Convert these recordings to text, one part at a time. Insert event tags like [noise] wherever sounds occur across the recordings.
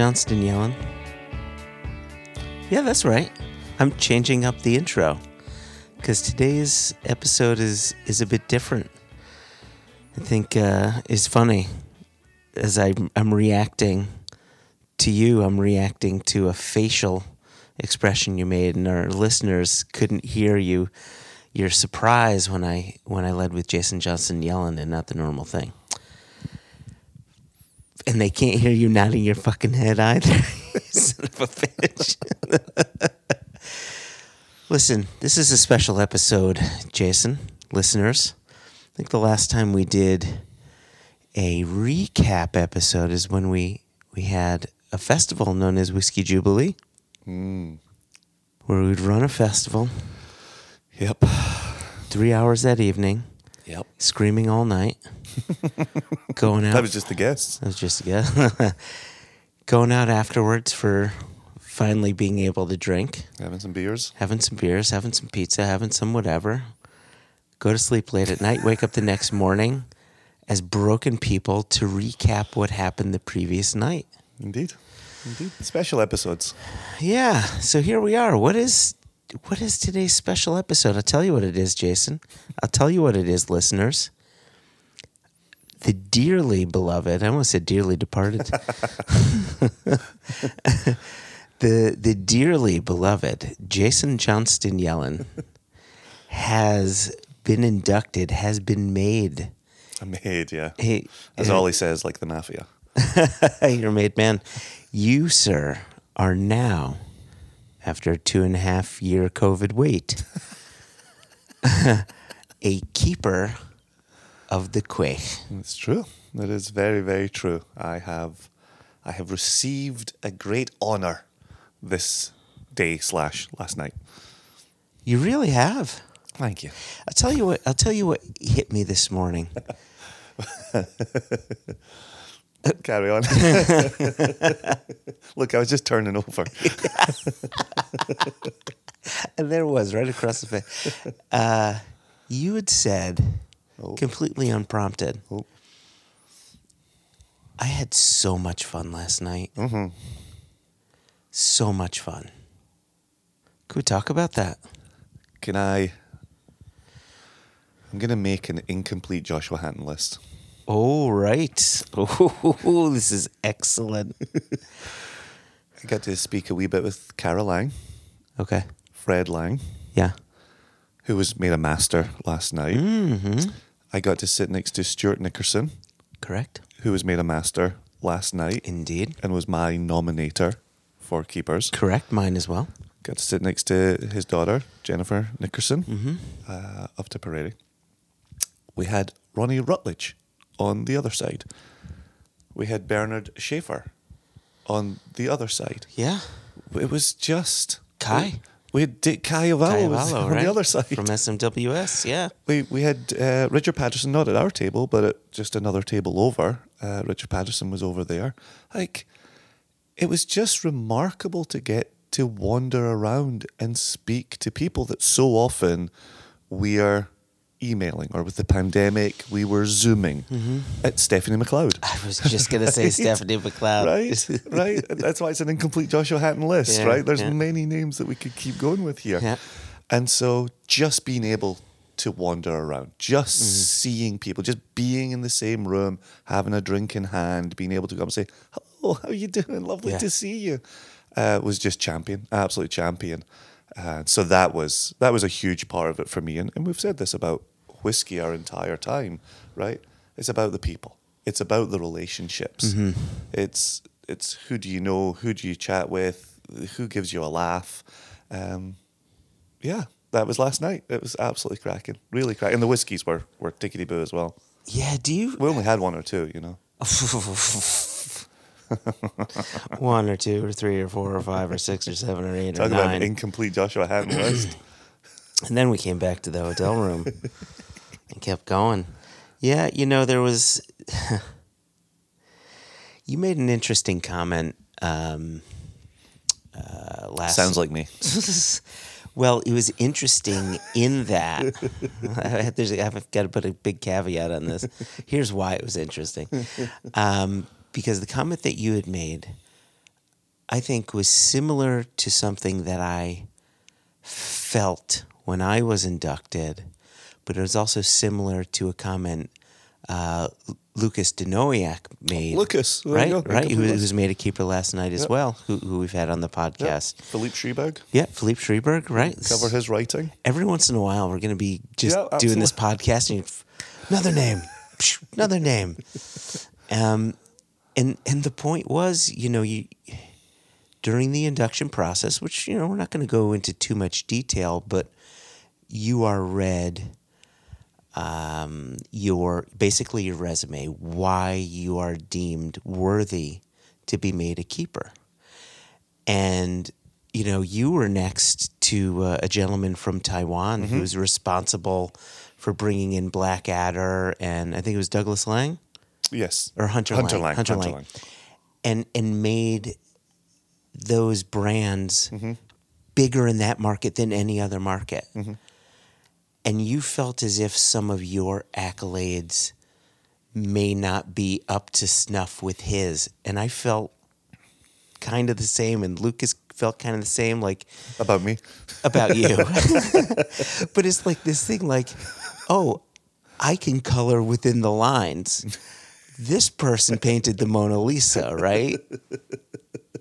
Johnstone-Yellin. Yeah, that's right. I'm changing up the intro because today's episode is is a bit different. I think uh, is funny as I'm, I'm reacting to you. I'm reacting to a facial expression you made, and our listeners couldn't hear you. Your surprise when I when I led with Jason Johnstone-Yellin and not the normal thing and they can't hear you nodding your fucking head either. [laughs] Son of a bitch. [laughs] Listen, this is a special episode, Jason, listeners. I think the last time we did a recap episode is when we we had a festival known as Whiskey Jubilee, mm. where we'd run a festival, Yep. three hours that evening, Yep. screaming all night, [laughs] going out. That was just a guess. That was just a guess. [laughs] Going out afterwards for finally being able to drink, Having some beers. having some beers, having some pizza, having some whatever. Go to sleep late at night, wake up the next morning as broken people to recap what happened the previous night. Indeed. Indeed. Special episodes. Yeah, so here we are. What is what is today's special episode? I'll tell you what it is, Jason. I'll tell you what it is, listeners. The dearly beloved, I almost said dearly departed. [laughs] the the dearly beloved Jason Johnstone-Yellin has been inducted, has been made. A maid, yeah. Hey, uh, As he says, like the mafia. [laughs] You're made man. You, sir, are now, after a two and a half year COVID wait, [laughs] a keeper of the Quaich. It's true. That is very, very true. I have I have received a great honor this day slash last night. You really have. Thank you. I'll tell you what. I'll tell you what hit me this morning. [laughs] Carry on. [laughs] Look, I was just turning over. [laughs] And there it was, right across the face. Uh, you had said, completely unprompted, Oh. I had so much fun last night. Mm-hmm. So much fun. Could we talk about that? Can I I'm gonna make an incomplete Joshua Hatton list. Oh, right. Oh, [laughs] this is excellent. [laughs] I got to speak a wee bit with Cara Laing, Okay. Fred Laing, Yeah. who was made a master last night. Mm-hmm. I got to sit next to Stuart Nickerson, Correct. who was made a master last night Indeed. and was my nominator for keepers. Correct. Mine as well. Got to sit next to his daughter, Jennifer Nickerson, Mm-hmm. uh, of Tipperary. We had Ronnie Rutledge on the other side. We had Bernard Schaefer on the other side. Yeah. It was just Kai. We had Dick Kai Ovallo was Cavallo, on right? the other side. From SMWS. Yeah. we we had uh, Richard Paterson not at our table, but at just another table over. Uh, Richard Paterson was over there. Like, it was just remarkable to get to wander around and speak to people that so often we are emailing, or with the pandemic, we were zooming at Stephanie McLeod. I was just going to say [laughs] Right? Stephanie McLeod. Right, right. That's why it's an incomplete Joshua Hatton list, Yeah, right? There's yeah. many names that we could keep going with here. Yeah. And so just being able to wander around, just Mm-hmm. seeing people, just being in the same room, having a drink in hand, being able to come and say, "Hello, how are you doing? Lovely to see you," uh, was just champion, absolute champion. Uh, so that was that was a huge part of it for me. And, and we've said this about whiskey our entire time, right? It's about the people. It's about the relationships. Mm-hmm. It's it's who do you know, who do you chat with, who gives you a laugh. Um, yeah, that was last night. It was absolutely cracking, really cracking. And the whiskies were were tickety boo as well. Yeah. Do you? We only had one or two, you know. [laughs] One or two or three or four or five or six or seven or eight Talk or about nine. an incomplete Joshua Hatton list. And then we came back to the hotel room [laughs] and kept going. Yeah, you know, there was. [laughs] you made an interesting comment um, uh, last. Sounds like me. [laughs] well, it was interesting in that. [laughs] There's, I've got to put a big caveat on this. Here's why it was interesting. Um, because the comment that you had made I think was similar to something that I felt when I was inducted, but it was also similar to a comment uh, Lucas Denoyak made. Lucas, right, right, who, who's made a keeper last night as Yep. well, who, who we've had on the podcast. Philippe Schreberg Yeah, Philippe Schreberg, right? cover his writing. Every once in a while, we're going to be just Yeah, doing this podcast and another name, another name. [laughs] Um, and and the point was, you know, you during the induction process, which you know we're not going to go into too much detail, but you are read um, your basically your resume, why you are deemed worthy to be made a keeper, and you know you were next to uh, a gentleman from Taiwan who's responsible for bringing in Blackadder, and I think it was Douglas Laing Yes. or Hunter, Hunter Laing, Laing, Hunter, Hunter Laing. Laing. and and made those brands Mm-hmm. bigger in that market than any other market. Mm-hmm. And you felt as if some of your accolades may not be up to snuff with his, and I felt kind of the same, and Lucas felt kind of the same, like About me. about you. [laughs] [laughs] but it's like this thing like, oh, I can color within the lines. This person painted the Mona Lisa, right?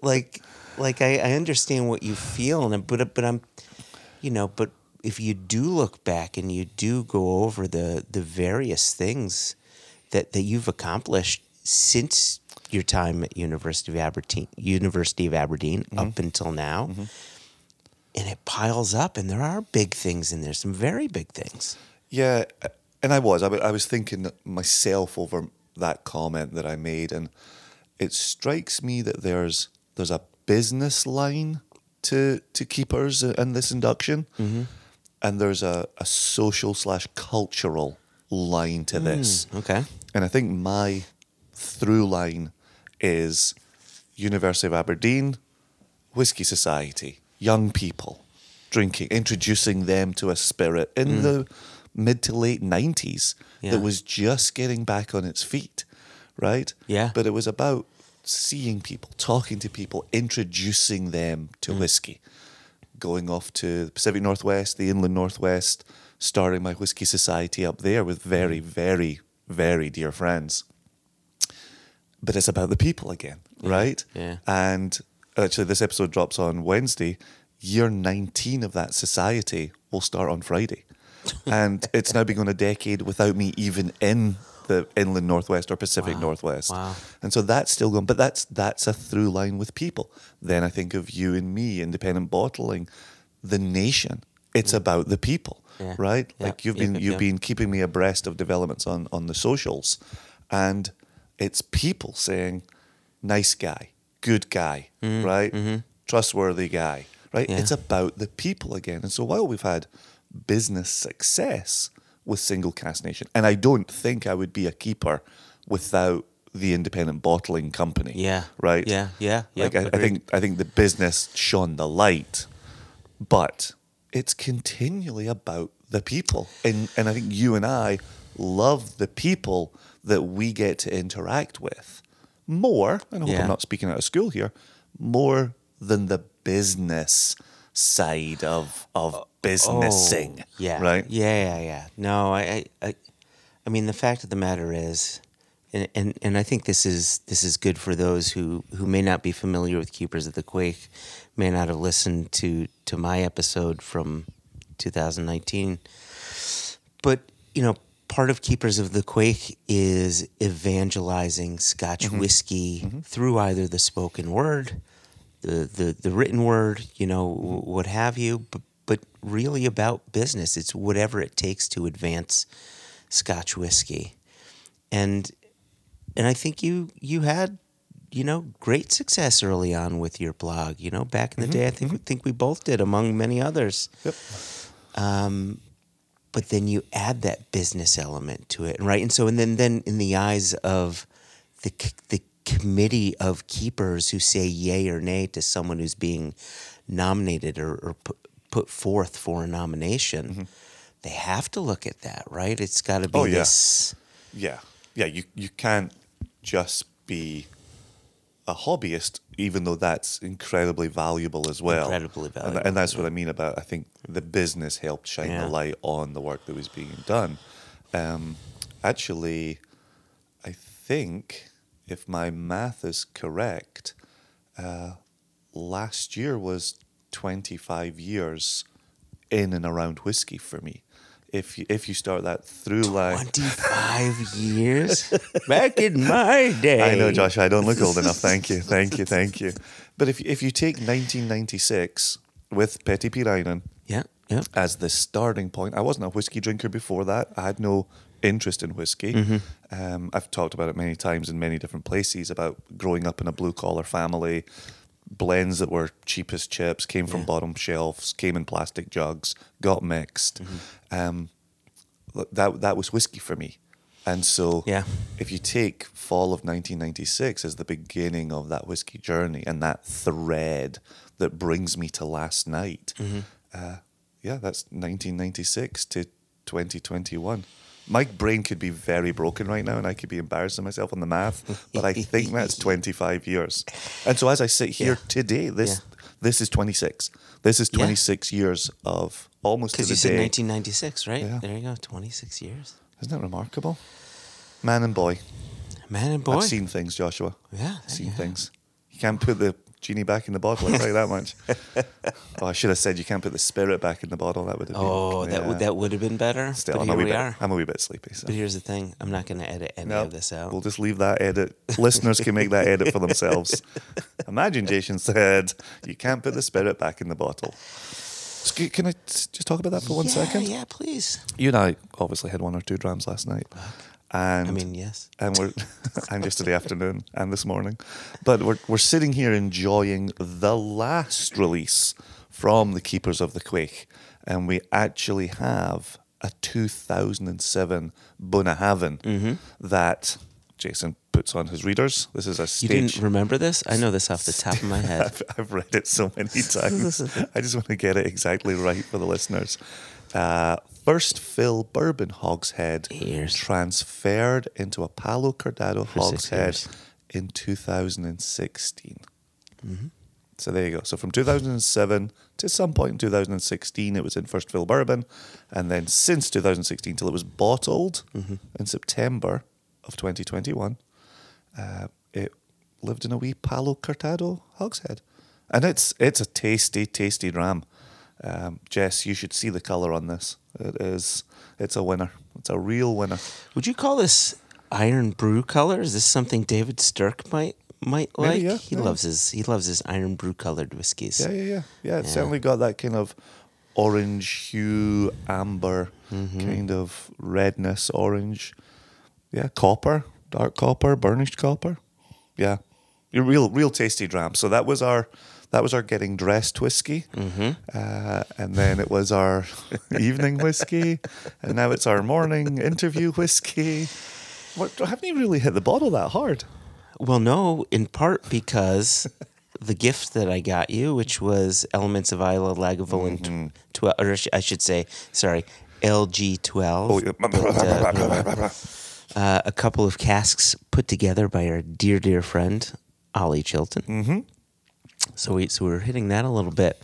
Like like I, I understand what you feel and but but I'm you know, but if you do look back and you do go over the the various things that, that you've accomplished since your time at University of Aberdeen University of Aberdeen mm-hmm. up until now mm-hmm. and it piles up and there are big things in there some very big things. Yeah, and I was. I I was thinking myself over that comment that I made, and it strikes me that there's there's a business line to to keepers in this induction, mm-hmm. And there's a, a social slash cultural line to hmm, this. okay And I think my through line is University of Aberdeen, Whiskey Society, young people drinking, introducing them to a spirit in hmm. the mid to late 90s Yeah. that was just getting back on its feet, right? Yeah. But it was about seeing people, talking to people, introducing them to hmm. whiskey, going off to the Pacific Northwest, the Inland Northwest, starting my Whiskey Society up there with very, mm. very, very dear friends but it's about the people again, right? yeah. And actually, this episode drops on Wednesday. Year 19 of that society will start on Friday. [laughs] and it's now been on a decade without me even in the inland northwest or Pacific Wow. Northwest. Wow. And so that's still going, but that's that's a through line with people. Then I think of you and me, independent bottling, the nation. It's about the people, Yeah. right? Yeah. Like you've been yeah, you've been keeping me abreast of developments on on the socials, and it's people saying, "Nice guy, good guy, right? Trustworthy guy, right?" Mm-hmm. Yeah. It's about the people again. And so while we've had business success with Single Cask Nation, and I don't think I would be a keeper without the independent bottling company. Yeah. Right. Yeah, yeah, yeah, Like I, I think I think the business shone the light, but it's continually about the people, and and I think you and I love the people that we get to interact with more. And I hope Yeah. I'm not speaking out of school here. More than the business side of of oh, businessing. Oh, yeah Right. yeah yeah yeah no I, I i mean the fact of the matter is and, and and i think this is this is good for those who who may not be familiar with keepers of the quaich may not have listened to to my episode from 2019 but you know part of keepers of the quaich is evangelizing scotch mm-hmm. whiskey mm-hmm. through either the spoken word the, the, the written word, you know, mm-hmm. what have you, but, but really about business. It's whatever it takes to advance Scotch whiskey. And and I think you you had, you know, great success early on with your blog. You know, back in the mm-hmm. day, I think mm-hmm. think we both did, among many others. Yep. Um, but then you add that business element to it, right? And so, and then then in the eyes of the the committee of keepers who say yay or nay to someone who's being nominated or, or put, put forth for a nomination, they have to look at that, right? It's got to be Oh, yeah. this. Yeah, yeah. You you can't just be a hobbyist, even though that's incredibly valuable as well. Incredibly And- valuable, And, that's what I mean about I think the business helped shine Yeah. the light on the work that was being done. Um, actually, I think if my math is correct, uh, last year was 25 years in and around whiskey for me. If you, if you start that through line, 25 [laughs] years? Back in my day. I know, Josh. I don't look old enough. Thank you, thank you, thank you. But if if you take 1996 with Petty Pirainen Yeah, yeah. as the starting point, I wasn't a whiskey drinker before that. I had no interest in whiskey. Mm-hmm. Um, I've talked about it many times in many different places about growing up in a blue collar family. Blends that were cheapest chips came from Yeah. bottom shelves, came in plastic jugs, got mixed. Mm-hmm. Um, that that was whiskey for me, and so Yeah. if you take fall of 1996 as the beginning of that whiskey journey and that thread that brings me to last night, Mm-hmm. uh, yeah, that's 1996 to 2021. My brain could be very broken right now, and I could be embarrassing myself on the math, but I think [laughs] that's 25 years. And so, as I sit here Yeah. today, this Yeah. this is 26. This is Yeah. 26 years of almost Because you said day. 1996, right? Yeah. There you go. 26 years. Isn't that remarkable? Man and boy. Man and boy. I've seen things, Joshua. Yeah, I've seen things. You can't put the genie back in the bottle. I'll tell you that much. [laughs] oh, I should have said you can't put the spirit back in the bottle. That would have Oh, been. that would that would have been better. Still, but I'm here we bit. are. I'm a wee bit sleepy. So. But here's the thing: I'm not going to edit any No, of this out. We'll just leave that edit. Listeners can make that edit for themselves. [laughs] Imagine Jason said, "You can't put the spirit back in the bottle." Can I just talk about that for one yeah, second? Yeah, please. You and I obviously had one or two drams last night, and I mean, yes. and we're [laughs] and yesterday afternoon and this morning, but we're we're sitting here enjoying the last release from the Keepers of the Quaich, and we actually have a 2007 Bunnahabhain that Jason puts on his readers. This is a You didn't remember this? I know this off the top of my [laughs] head. I've, I've read it so many [laughs] times. I just want to get it exactly right for the listeners. Uh, first fill bourbon hogshead Years. transferred into a Palo Cortado For six hogshead years. in 2016. Mm-hmm. So there you go. So from 2007 to some point in 2016, it was in first fill bourbon, and then since 2016 till it was bottled Mm-hmm. in September of 2021, uh, it lived in a wee Palo Cortado hogshead, and it's it's a tasty, tasty ram. Um, Jess, you should see the color on this. It is it's a winner. It's a real winner. Would you call this Irn-Bru color? Is this something David Stirk might might like? Maybe, yeah, he yeah. loves his he loves his Irn-Bru colored whiskeys. Yeah, yeah, yeah, yeah. It's Yeah. certainly got that kind of orange hue, amber Mm-hmm. kind of redness, orange. Yeah, copper, dark copper, burnished copper. Yeah, real, real tasty dram. So that was our, that was our getting dressed whiskey, Mm-hmm. uh, and then it was our [laughs] evening whiskey, and now it's our morning interview whiskey. What, haven't you really hit the bottle that hard? Well, no, in part because the gift that I got you, which was Elements of Islay Lagavulin Mm-hmm. twelve, or I should say, sorry, LG twelve. Oh, yeah. uh, a couple of casks put together by our dear, dear friend Ollie Chilton. Mm-hmm. So we so we were hitting that a little bit.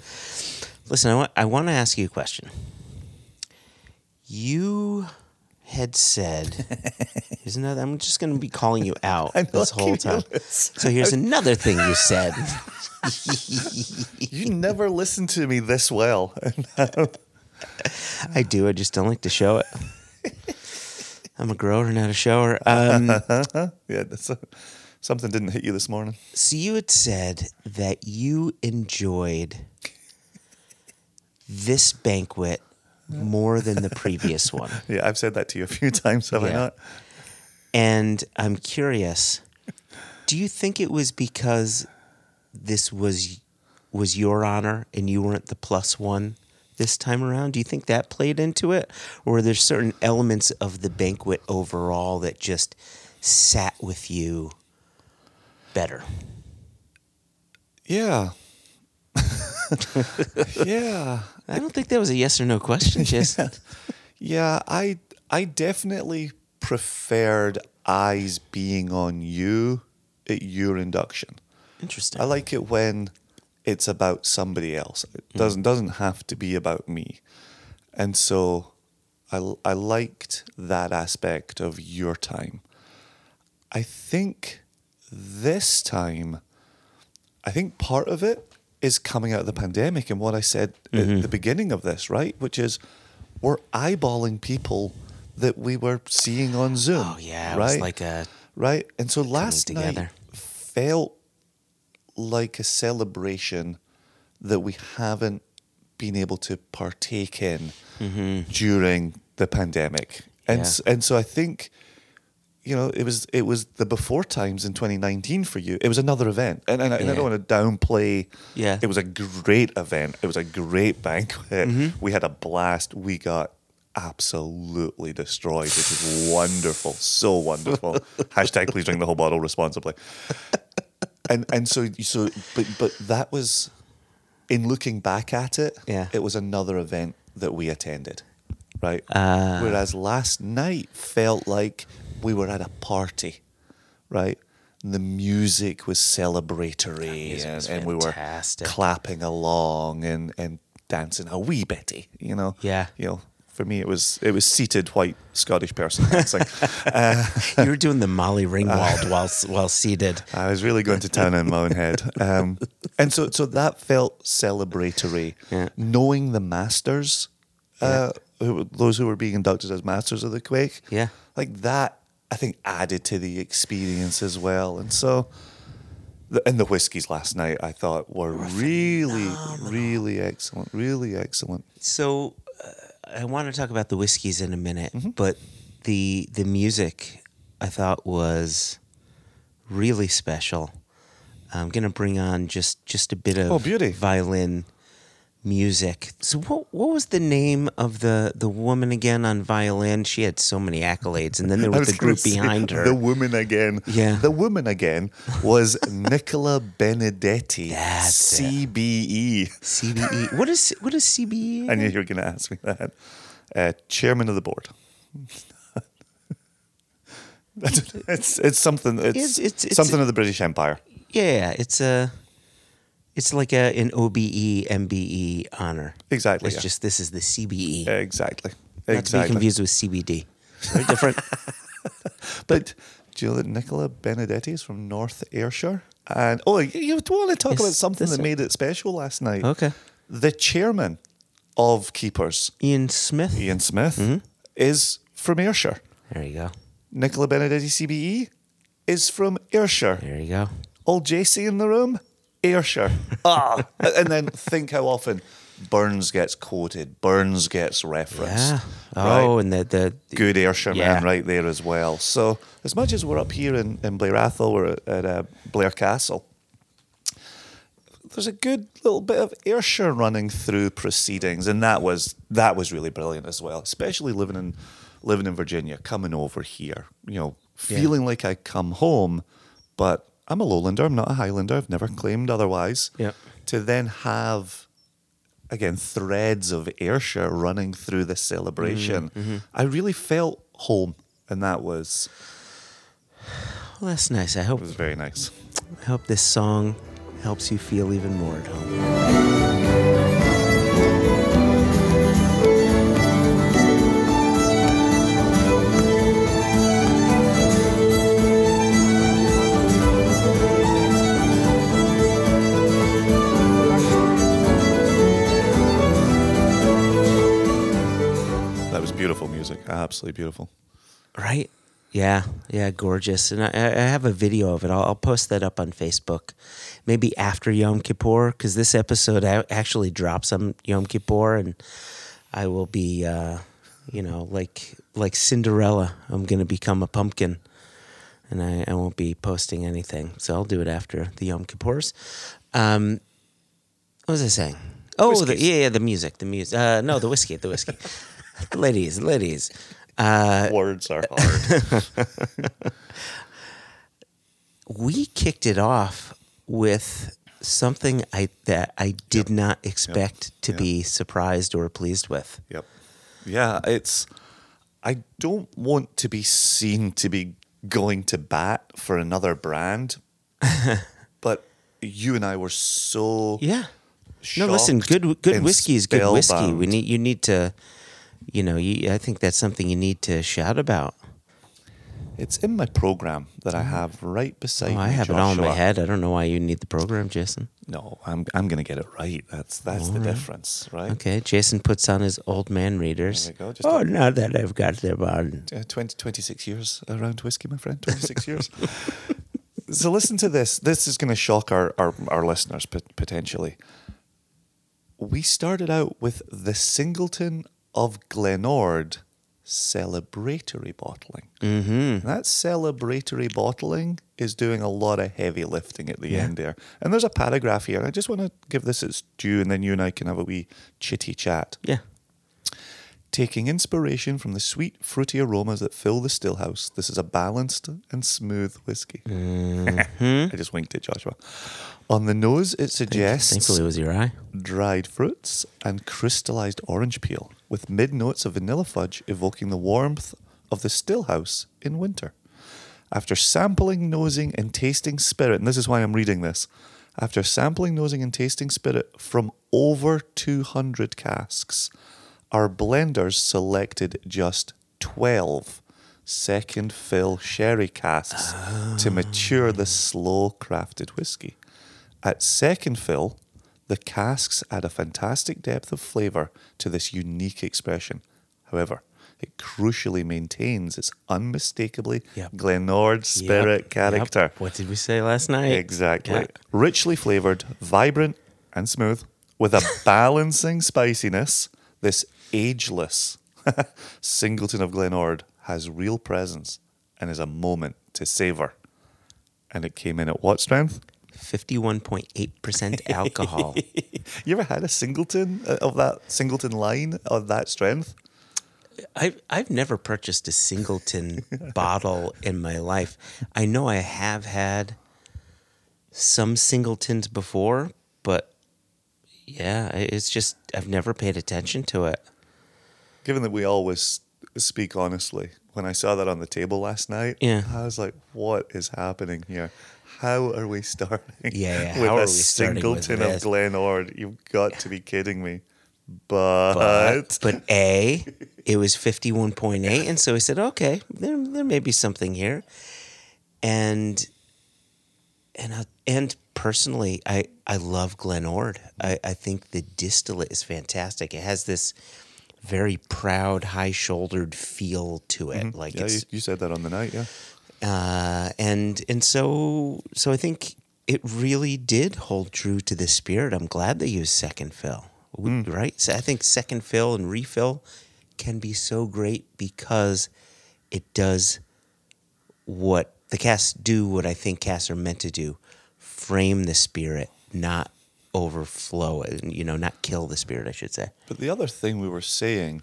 Listen, I want I want to ask you a question. You had said, [laughs] "Here's another." I'm just going to be calling you [laughs] out this whole time. So here's another thing you said. [laughs] You never listen to me this well. I do. I just don't like to show it. I'm a grower, not a shower. Um, yeah, that's a, something didn't hit you this morning. So you had said that you enjoyed this banquet more than the previous one. [laughs] Yeah, I've said that to you a few times, have I Yeah. not? And I'm curious, do you think it was because this was was your honor and you weren't the plus one this time around? Do you think that played into it? Or were there certain elements of the banquet overall that just sat with you better? Yeah. [laughs] yeah. I don't think that was a yes or no question, [laughs] just Yeah, I I definitely preferred eyes being on you at your induction. Interesting. I like it when it's about somebody else. It mm. doesn't doesn't have to be about me. And so I I liked that aspect of your time. I think this time I think part of it is coming out of the pandemic and what I said at the mm-hmm. beginning of this, right? Which is we're eyeballing people that we were seeing on Zoom. oh yeah, it right? was like a Right. And so last night together. felt like a celebration that we haven't been able to partake in mm-hmm. during the pandemic. And Yeah. and so I think you know, it was it was the before times in 2019 for you. It was another event, and, and, I, and I don't want to downplay. Yeah. it was a great event. It was a great banquet. Mm-hmm. We had a blast. We got absolutely destroyed, which is wonderful, so wonderful. [laughs] Hashtag please drink the whole bottle responsibly. And and so so but but that was in looking back at it. Yeah. it was another event that we attended, right? Ah. Whereas last night felt like we were at a party, right? And the music was celebratory, music and, was and we were clapping along and and dancing a wee bitty, you know. Yeah. you know. For me, it was it was seated white Scottish person [laughs] dancing. you were doing the Molly [laughs] Ringwald while while seated. I was really going to town in my own head. Um, and so, so that felt celebratory. Yeah. Knowing the masters, uh, who, those who were being inducted as masters of the Quaich, Yeah. like that, I think added to the experience as well. And so, the, and the whiskeys last night, I thought were really, really excellent, really excellent. So uh, I want to talk about the whiskeys in a minute, Mm-hmm. but the the music I thought was really special. I'm gonna bring on just just a bit of Oh, beauty. violin music. So what what was the name of the the woman again on violin? She had so many accolades, and then there [laughs] I was the group behind her. [laughs] The woman again. Yeah. The woman again was Nicola Benedetti, [laughs] That's it. CBE. CBE. What is what is CBE? I knew you were going to ask me that. Uh, chairman of the board. it's it's something. It's, It's- it's- it's- something of the British Empire. Yeah, it's a it's like a an OBE MBE honor. Exactly, It's yeah. just this is the CBE. Exactly. Not to be confused with CBD. Very different. [laughs] But do you know that Nicola Benedetti is from North Ayrshire? And oh, you want to talk about something that made it special last night? Okay. The chairman of keepers, Ian Smith. Ian Smith, Mm-hmm. is from Ayrshire. There you go. Nicola Benedetti CBE is from Ayrshire. There you go. Old JC in the room, Ayrshire. [laughs] ah, and then think how often Burns gets quoted, Burns gets referenced. Yeah. right? Oh, and the the Good Ayrshire Yeah. man right there as well. So as much as we're up here in, in Blair Atholl, we're at, at uh, Blair Castle. There's a good little bit of Ayrshire running through proceedings, and that was that was really brilliant as well. Especially living in living in Virginia, coming over here, you know, Yeah. feeling like I come home, but I'm a Lowlander. I'm not a Highlander. I've never claimed otherwise. Yeah. To then have again threads of Ayrshire running through this celebration, mm, mm-hmm. I really felt home, and that was well, that's nice. I hope it was very nice. I hope this song helps you feel even more at home. Absolutely beautiful. Right? Yeah, yeah, gorgeous. And I, I have a video of it. I'll, I'll post that up on Facebook, maybe after Yom Kippur, because this episode actually drops on Yom Kippur, and I will be, uh, you know, like like Cinderella. I'm gonna become a pumpkin, and I, I won't be posting anything. So I'll do it after the Yom Kippurs. Um, what was I saying? Oh, the, yeah, yeah, the music, the music. Uh, no, the whiskey, the whiskey. [laughs] [laughs] ladies, ladies. Uh, Words are hard. [laughs] we kicked it off with something I that I did not expect to Yep. be surprised or pleased with. yep. Yeah, it's. I don't want to be seen to be going to bat for another brand, [laughs] but you and I were so Yeah. No, listen. Good good whiskey is good whiskey. We need you need to, you know, you, I think that's something you need to shout about. It's in my program that I have right beside Oh, me. I have it all in my head. I don't know why you need the program, Jason. No, I'm I'm gonna get it right. That's that's the difference, right? Okay, Jason puts on his old man readers. Go, Oh, now that I've got them on. Uh, 20, 26 years around whiskey, my friend. 26 years. [laughs] So listen to this. This is going to shock our, our, our listeners potentially. We started out with the Singleton of Glen Ord celebratory bottling. Mm-hmm. That celebratory bottling is doing a lot of heavy lifting at the Yeah. end there. And there's a paragraph here. I just want to give this its due, and then you and I can have a wee chitty chat. Yeah. Taking inspiration from the sweet, fruity aromas that fill the stillhouse, this is a balanced and smooth whiskey. Mm-hmm. [laughs] I just winked at Joshua. On the nose, it suggests Thankfully, it was your eye. dried fruits and crystallized orange peel, with mid notes of vanilla fudge evoking the warmth of the stillhouse in winter. After sampling, nosing, and tasting spirit, and this is why I'm reading this, after sampling, nosing, and tasting spirit from over 200 casks, our blenders selected just 12 second fill sherry casks to mature the slow crafted whiskey. At second fill, the casks add a fantastic depth of flavour to this unique expression. However, it crucially maintains its unmistakably Yep. Glen Ord spirit Yep, character. yep. What did we say last night? Exactly. Yeah. Richly flavoured, vibrant, and smooth, with a [laughs] balancing spiciness, this ageless [laughs] Singleton of Glen Ord has real presence and is a moment to savour. And it came in at what strength? 51.8% [laughs] alcohol. You ever had a Singleton uh, of that Singleton line of that strength? I've, I've never purchased a singleton [laughs] bottle in my life. I know I have had some singletons before, but yeah, it's just, I've never paid attention to it. Given that we always speak honestly, when I saw that on the table last night, Yeah. I was like, what is happening here? How are we [laughs] starting Yeah, yeah, with how a are we starting with Singleton of Glen Glenord? You've got to be kidding me. But, But, [laughs] but A, it was 51.8. And so I said, okay, there, there may be something here. And, and, I, and personally, I, I love Glen Ord. I, I think the distillate is fantastic. It has this very proud, high shouldered feel to it. Like Mm-hmm. yeah, you, it's, you said that on the night, yeah. uh, and, and so, so I think it really did hold true to the spirit. I'm glad they used second fill, We- Mm. right? So I think second fill and refill can be so great because it does what the casts do, what I think casts are meant to do frame the spirit, not overflow it, you know, not kill the spirit, I should say. But the other thing we were saying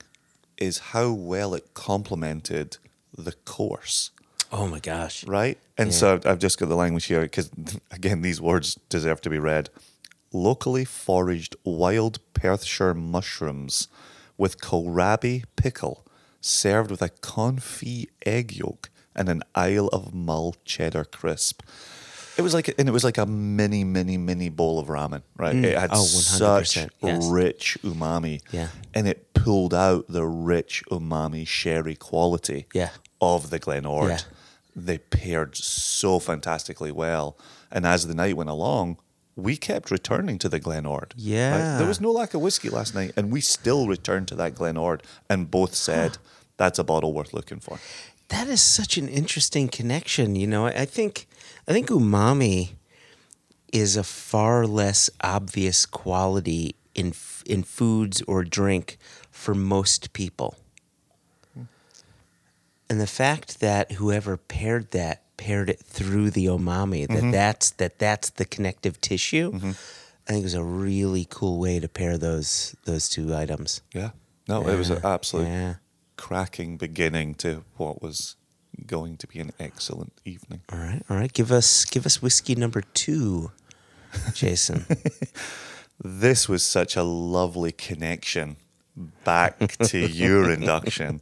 is how well it complemented the course. Oh my gosh. right? And so I've, I've just got the language here because, [laughs] again, these words deserve to be read. Locally foraged wild Perthshire mushrooms with kohlrabi pickle, served with a confit egg yolk and an Isle of Mull cheddar crisp. It was like, and it was like a mini, mini, mini bowl of ramen, right? Mm. It had Oh, such yes. rich umami, Yeah. and it pulled out the rich umami sherry quality Yeah. of the Glen Ord Yeah. they paired so fantastically well. And as the night went along, we kept returning to the Glen Ord. Yeah. There was no lack of whiskey last night, and we still returned to that Glen Ord and both said, that's a bottle worth looking for. That is such an interesting connection. You know, I think I think umami is a far less obvious quality in in foods or drink for most people. And the fact that whoever paired that paired it through the umami, that mm-hmm. that's that that's the connective tissue, mm-hmm. I think is a really cool way to pair those those two items. Yeah. No, it was an absolute Yeah. cracking beginning to what was going to be an excellent evening. All right, all right. Give us give us whiskey number two, Jason. [laughs] This was such a lovely connection back to your [laughs] induction.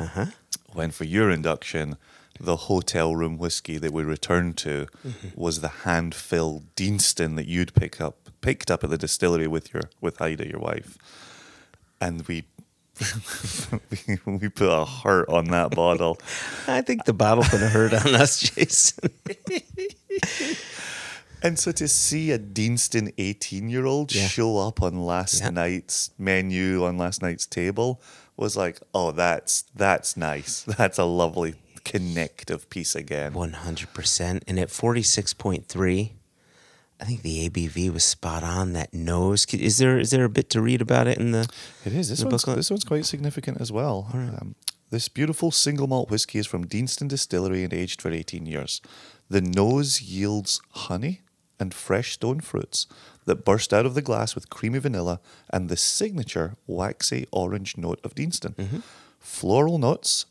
Uh-huh. When for your induction, the hotel room whiskey that we returned to Mm-hmm. was the hand filled Deanston that you'd pick up picked up at the distillery with your with Ida, your wife, and we. We, [laughs] we put a heart on that bottle. I think the bottle put a hurt on us, Jason. And so to see a Deanston 18 year old Yeah. show up on last Yeah. night's menu on last night's table was like, oh, that's that's nice. That's a lovely connective piece again. One hundred percent, and at forty six point three, I think the ABV was spot on. That nose. Is there is there a bit to read about it in the? It is. This one's, this one's quite significant as well. Um, this beautiful single malt whiskey is from Deanston Distillery and aged for 18 years. The nose yields honey and fresh stone fruits that burst out of the glass with creamy vanilla and the signature waxy orange note of Deanston. Floral notes,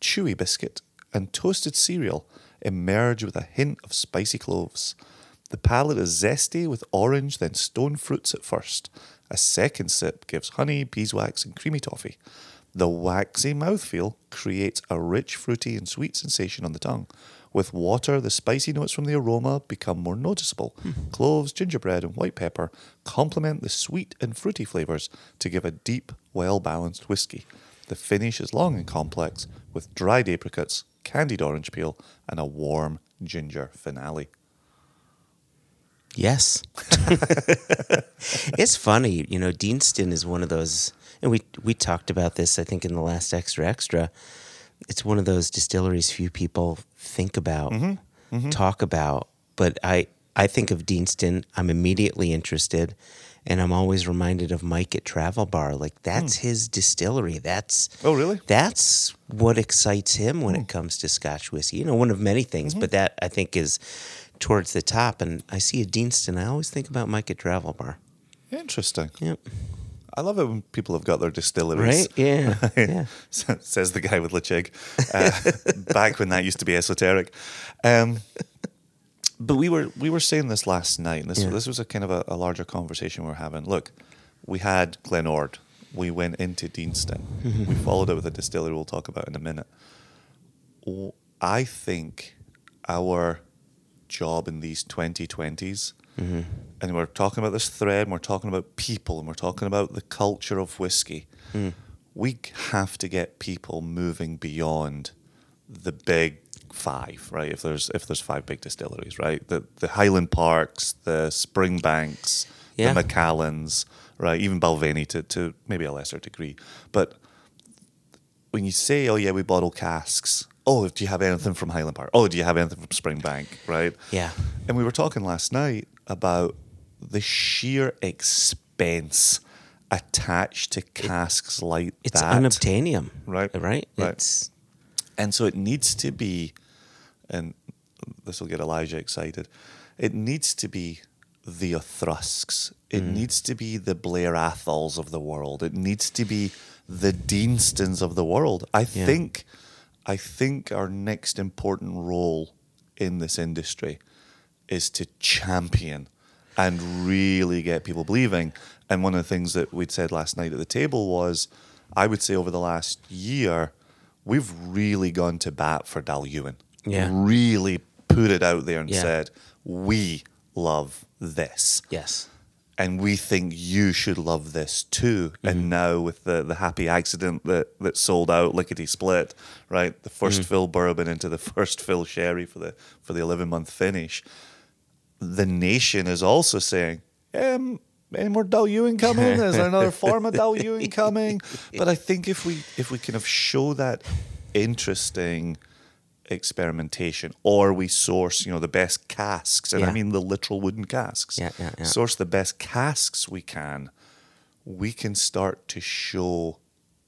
chewy biscuit, and toasted cereal emerge with a hint of spicy cloves. The palate is zesty with orange, then stone fruits at first. A second sip gives honey, beeswax, and creamy toffee. The waxy mouthfeel creates a rich, fruity, and sweet sensation on the tongue. With water, the spicy notes from the aroma become more noticeable. Hmm. Cloves, gingerbread, and white pepper complement the sweet and fruity flavours to give a deep, well balanced whiskey. The finish is long and complex, with dried apricots, candied orange peel, and a warm ginger finale. Yes. [laughs] it's funny, you know, Deanston is one of those and we we talked about this I think in the last extra extra. It's one of those distilleries few people think about, mm-hmm. Mm-hmm. talk about, but I I think of Deanston, I'm immediately interested and I'm always reminded of Mike at Travel Bar. Like that's hmm. his distillery. That's Oh, really? that's what excites him when it hmm. comes to Scotch whiskey. You know, one of many things, mm-hmm. but that I think is towards the top. And I see a Deanston, I always think about Mike at Travel Bar. Interesting. Yep. I love it when people have got their distilleries. Right? [laughs] Yeah. yeah. [laughs] Says the guy with Ledaig. Uh, [laughs] back when that used to be esoteric. Um, but we were we were saying this last night, and this Yeah. this was a kind of a, a larger conversation we are having. Look, we had Glen Ord. We went into Deanston. we followed it with a distillery we'll talk about in a minute. I think our job in these 2020s, mm-hmm. and we're talking about this thread, and we're talking about people, and we're talking about the culture of whiskey. Mm. We have to get people moving beyond the big five, right? If there's if there's five big distilleries, right? The the Highland Parks, the Springbanks, Yeah. the Macallans, right? Even Balvenie to to maybe a lesser degree, but when you say, "Oh yeah, we bottle casks," oh, do you have anything from Highland Park? Oh, do you have anything from Springbank? Right? Yeah. And we were talking last night about the sheer expense attached to casks like It's that. unobtainium. Right. Right? Right. It's And so it needs to be, and this will get Elijah excited. It needs to be the Auchroisks. It Mm. needs to be the Blair Athols of the world. It needs to be the Deanstons of the world. I Yeah. think, I think our next important role in this industry is to champion and really get people believing. And one of the things that we'd said last night at the table was, I would say over the last year, we've really gone to bat for Dailuaine. Yeah. Really put it out there and Yeah. said, we love this. yes. And we think you should love this too. Mm-hmm. And now with the, the happy accident that, that sold out lickety split, right? The 1st Mm-hmm. fill bourbon into the [laughs] first fill sherry for the for the eleven month finish. The nation is also saying, um, any more Dailuaine coming? Is there [laughs] another form of Dailuaine coming? [laughs] But I think if we if we kind of show that interesting experimentation or we source you know the best casks and i mean the literal wooden casks Yeah, yeah, yeah. source the best casks we can we can start to show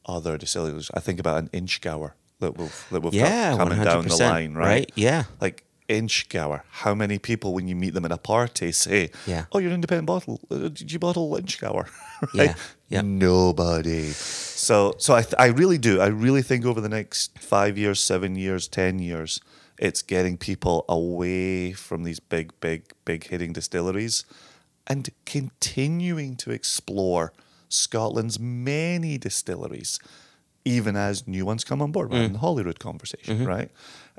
other distilleries i think about an Inchgower that we've that we've Yeah, coming down the line right, right? Yeah. like Inchgower how many people when you meet them at a party say Yeah. oh you're an independent bottle Uh, did you bottle Inchgower [laughs] Yeah, right yeah. nobody so so I, th- I really do i really think over the next five years seven years ten years it's getting people away from these big big big hitting distilleries and continuing to explore scotland's many distilleries even as new ones come on board. We're Mm. in the Holyrood conversation, Mm-hmm. right?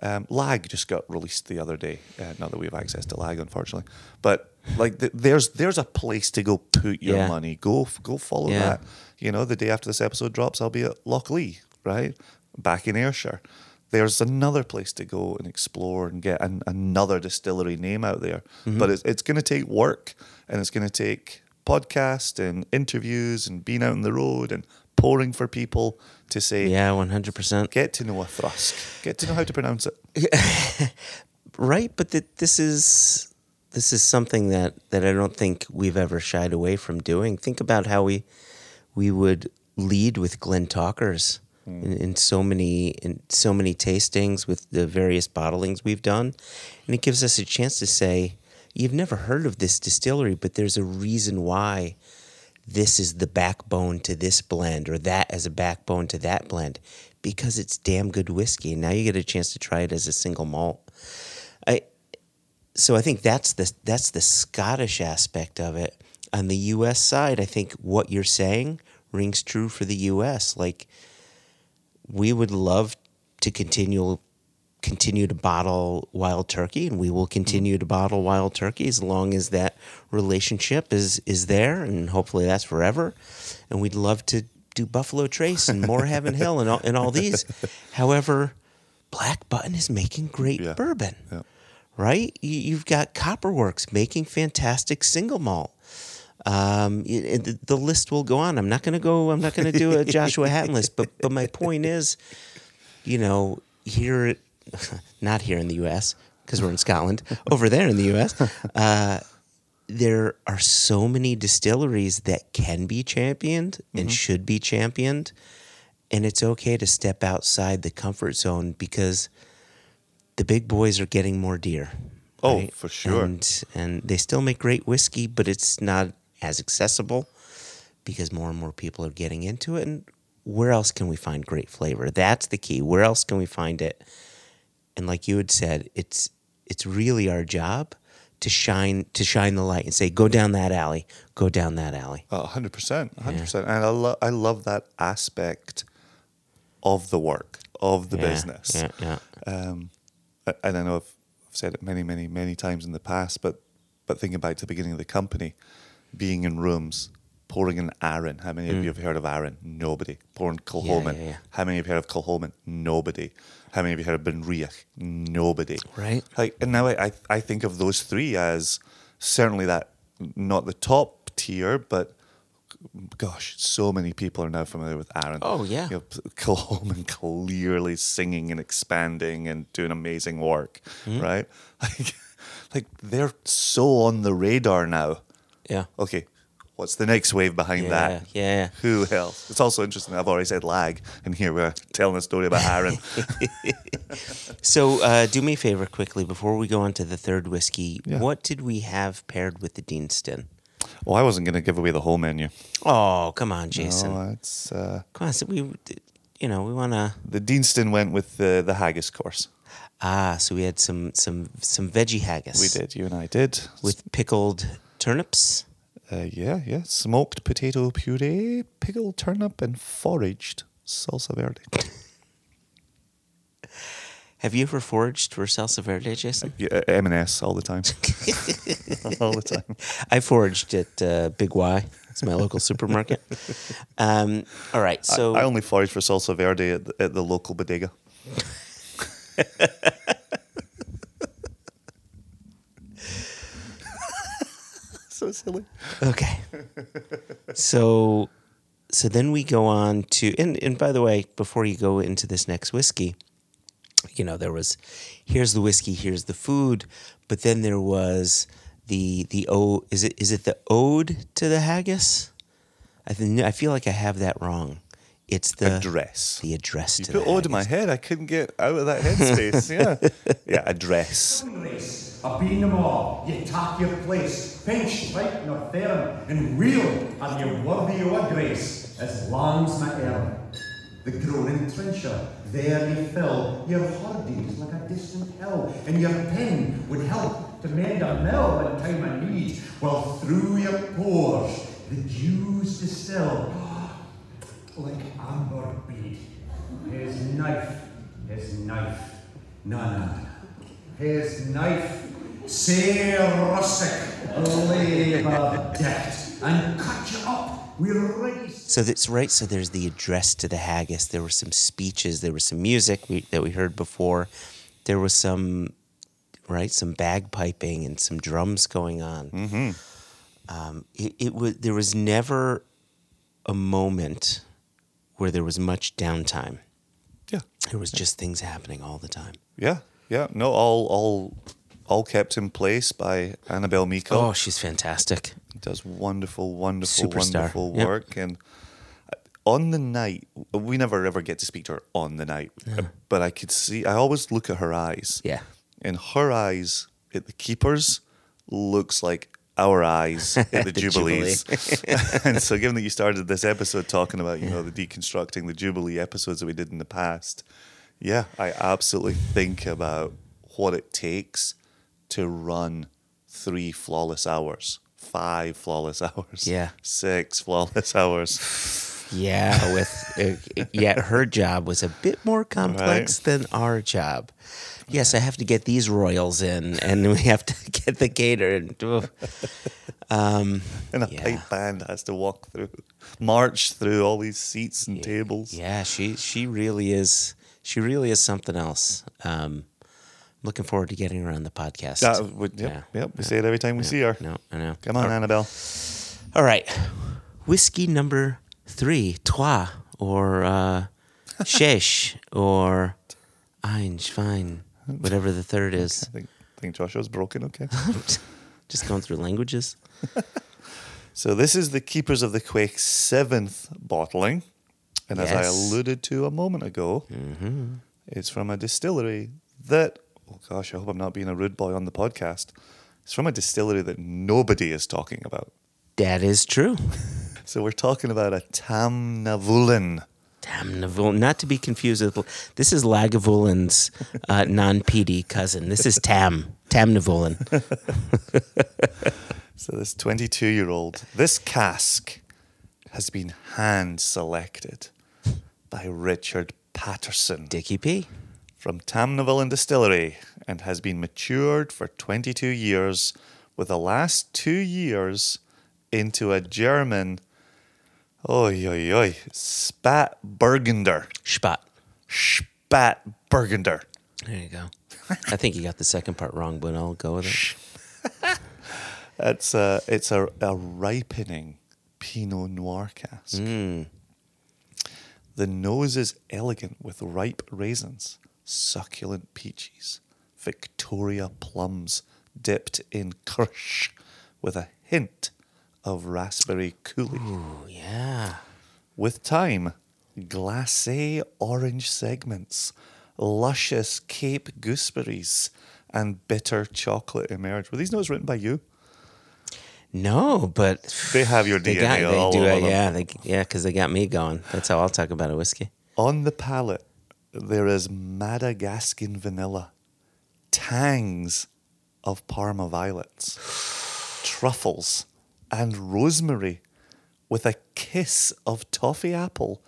Um, Lagg just got released the other day. Uh, not that we have access to Lagg, unfortunately, but like th- there's there's a place to go put your Yeah. money. Go go follow Yeah. that. You know, the day after this episode drops, I'll be at Lochlea, right? Back in Ayrshire. There's another place to go and explore and get an, another distillery name out there. Mm-hmm. But it's, it's going to take work and it's going to take podcast and interviews and being out on the road and pouring for people to say, Yeah, one hundred percent. get to know a Thrusk, get to know how to pronounce it. [laughs] Right, but th- this is this is something that that I don't think we've ever shied away from doing. Think about how we we would lead with Glentauchers hmm. in, in so many in so many tastings with the various bottlings we've done, and it gives us a chance to say, "You've never heard of this distillery, but there's a reason why." This is the backbone to this blend, or that as a backbone to that blend, because it's damn good whiskey. And now you get a chance to try it as a single malt. I so I think that's the that's the Scottish aspect of it. On the US side, I think what you're saying rings true for the US. Like we would love to continue continue to bottle wild turkey and we will continue to bottle wild turkey as long as that relationship is is there and hopefully that's forever. And we'd love to do Buffalo Trace and more Heaven Hill and all, and all these. However, Black Button is making great Yeah. bourbon Yeah. right? You, you've got Copperworks making fantastic single malt. Um, the, the list will go on. I'm not going to go. I'm not going to do a [laughs] Joshua Hatton list. But but my point is, you know, here, [laughs] not here in the U.S. because we're in Scotland. [laughs] Over there in the U.S., uh, there are so many distilleries that can be championed and should be championed, and it's okay to step outside the comfort zone because the big boys are getting more dear. Oh, for sure. And and they still make great whiskey, but it's not as accessible because more and more people are getting into it. And where else can we find great flavor? That's the key. Where else can we find it? And like you had said, it's it's really our job to shine to shine the light and say, go down that alley, go down that alley. A hundred percent, hundred percent, and I love I love that aspect of the work of the Yeah, business. Yeah, yeah. Um, and I know I've, I've said it many, many, many times in the past, but but thinking back to the beginning of the company, being in rooms, pouring an Arran. How many of you have heard of Arran? Nobody. Pouring Kilchoman. Mm. yeah, yeah. How many of you heard of Kilchoman? Nobody. How many of you heard of Benriach? Nobody. Right. Like, and now I, I I think of those three as certainly that not the top tier, but gosh, so many people are now familiar with Arran. Oh, yeah. You know, Coleman clearly singing and expanding and doing amazing work, Mm-hmm. right? [laughs] Like, like they're so on the radar now. Yeah. Okay, what's the next wave behind Yeah, that? yeah. Who else? It's also interesting. I've already said Lagg, and here we're telling a story about Arran. [laughs] [laughs] So, uh, do me a favor quickly before we go on to the third whiskey. Yeah. What did we have paired with the Deanston? well, I wasn't going to give away the whole menu. Oh, come on, Jason. No, it's uh, Come on, so we, you know, we want to. the Deanston went with the the haggis course. Ah, so we had some some some veggie haggis. We did. You and I did. with pickled turnips. Uh, yeah, yeah. Smoked potato puree, pickled turnip, and foraged salsa verde. Have you ever foraged for salsa verde, Jason? Yeah, uh, M&S all the time. [laughs] all the time. I foraged at uh, Big Y. It's my local supermarket. Um, all right, so I only forage for salsa verde at the, at the local bodega. [laughs] so silly. Okay. so so then we go on to and and by the way, before you go into this next whiskey, you know, there was here's the whiskey, here's the food, but then there was the the o is it is it the ode to the haggis? I think I feel like I have that wrong. It's the Address. The address You to put the ode in my head. I couldn't get out of that headspace. yeah. [laughs] Yeah, address. race. I've been them all. You take your place. Pinch, right, nor firm, and wheel, and you're worthy of a grace, as lambs my earn. The groaning trencher, there you fill your hardies like a distant hill, and your pen would help to mend a mill in time of need, while through your pores the dews distill. Like amber bead. His knife, his knife, na na na. His knife, say rustic, labour decked, and cut you up. We're ready. So that's right. So there's the address to the haggis. There were some speeches. There was some music we, that we heard before. There was some, right, some bagpiping and some drums going on. Mm-hmm. Um, it, it was there was never a moment where there was much downtime. Yeah. There was just things happening all the time. Yeah. Yeah. No, all all all kept in place by Annabelle Miko. Oh, she's fantastic. does wonderful, wonderful, Superstar. wonderful Yep. work. And uh, on the night, we never ever get to speak to her on the night, uh, but I could see. I always look at her eyes. Yeah. and her eyes at the keepers looks like our eyes [laughs] at the, The Jubilees. [laughs] and so, given that you started this episode talking about, you know, the deconstructing the Jubilee episodes that we did in the past, yeah, I absolutely think about what it takes to run three flawless hours, five flawless [laughs] hours, Yeah. six flawless hours. Yeah, with uh, yet her job was a bit more complex than our job. Yes, I have to get these royals in, and we have to [laughs] get the cater. And, um, And a Yeah. pipe band has to walk through, march through all these seats and tables. yeah, she she really is. She really is something else. Um, looking forward to getting her on the podcast. That would, yep, yep. We say it every time we see her. No, I know. Come on, Annabelle. All right, whiskey number three, trois, or uh, [laughs] shesh, or ein, fine, whatever the third is. I think, I think Joshua's broken. Okay. [laughs] Just going through languages. [laughs] so this is the Keepers of the Quaich seventh bottling, and as I alluded to a moment ago, mm-hmm. it's from a distillery that. Oh gosh, I hope I'm not being a rude boy on the podcast. It's from a distillery that nobody is talking about. That is true. [laughs] So we're talking about a Tamnavulin. Not to be confused with. This is Lagavulin's uh, [laughs] non-PD cousin. This is Tam Tamnavulin. [laughs] So this 22 year old, this cask has been hand selected by Richard Paterson Dickie P. from Tamnavulin Distillery and has been matured for 22 years, with the last two years into a German, oi oi oi, Spätburgunder. Spat. Spat Burgunder. There you go. I think you got the second part wrong, but I'll go with it. [laughs] It's a, it's a, a ripening Pinot Noir cask. Mm. The nose is elegant with ripe raisins, succulent peaches, Victoria plums dipped in kirsch with a hint of raspberry coulis. Oh yeah. With time, glacé orange segments, luscious Cape gooseberries, and bitter chocolate emerge. Were these notes written by you? No, but They have your [sighs] they DNA got, they all do over it. them. Yeah, they, yeah, because they got me going. That's how I'll talk about a whiskey. On the palate, there is Madagascan vanilla, tangs of Parma violets, truffles, and rosemary, with a kiss of toffee apple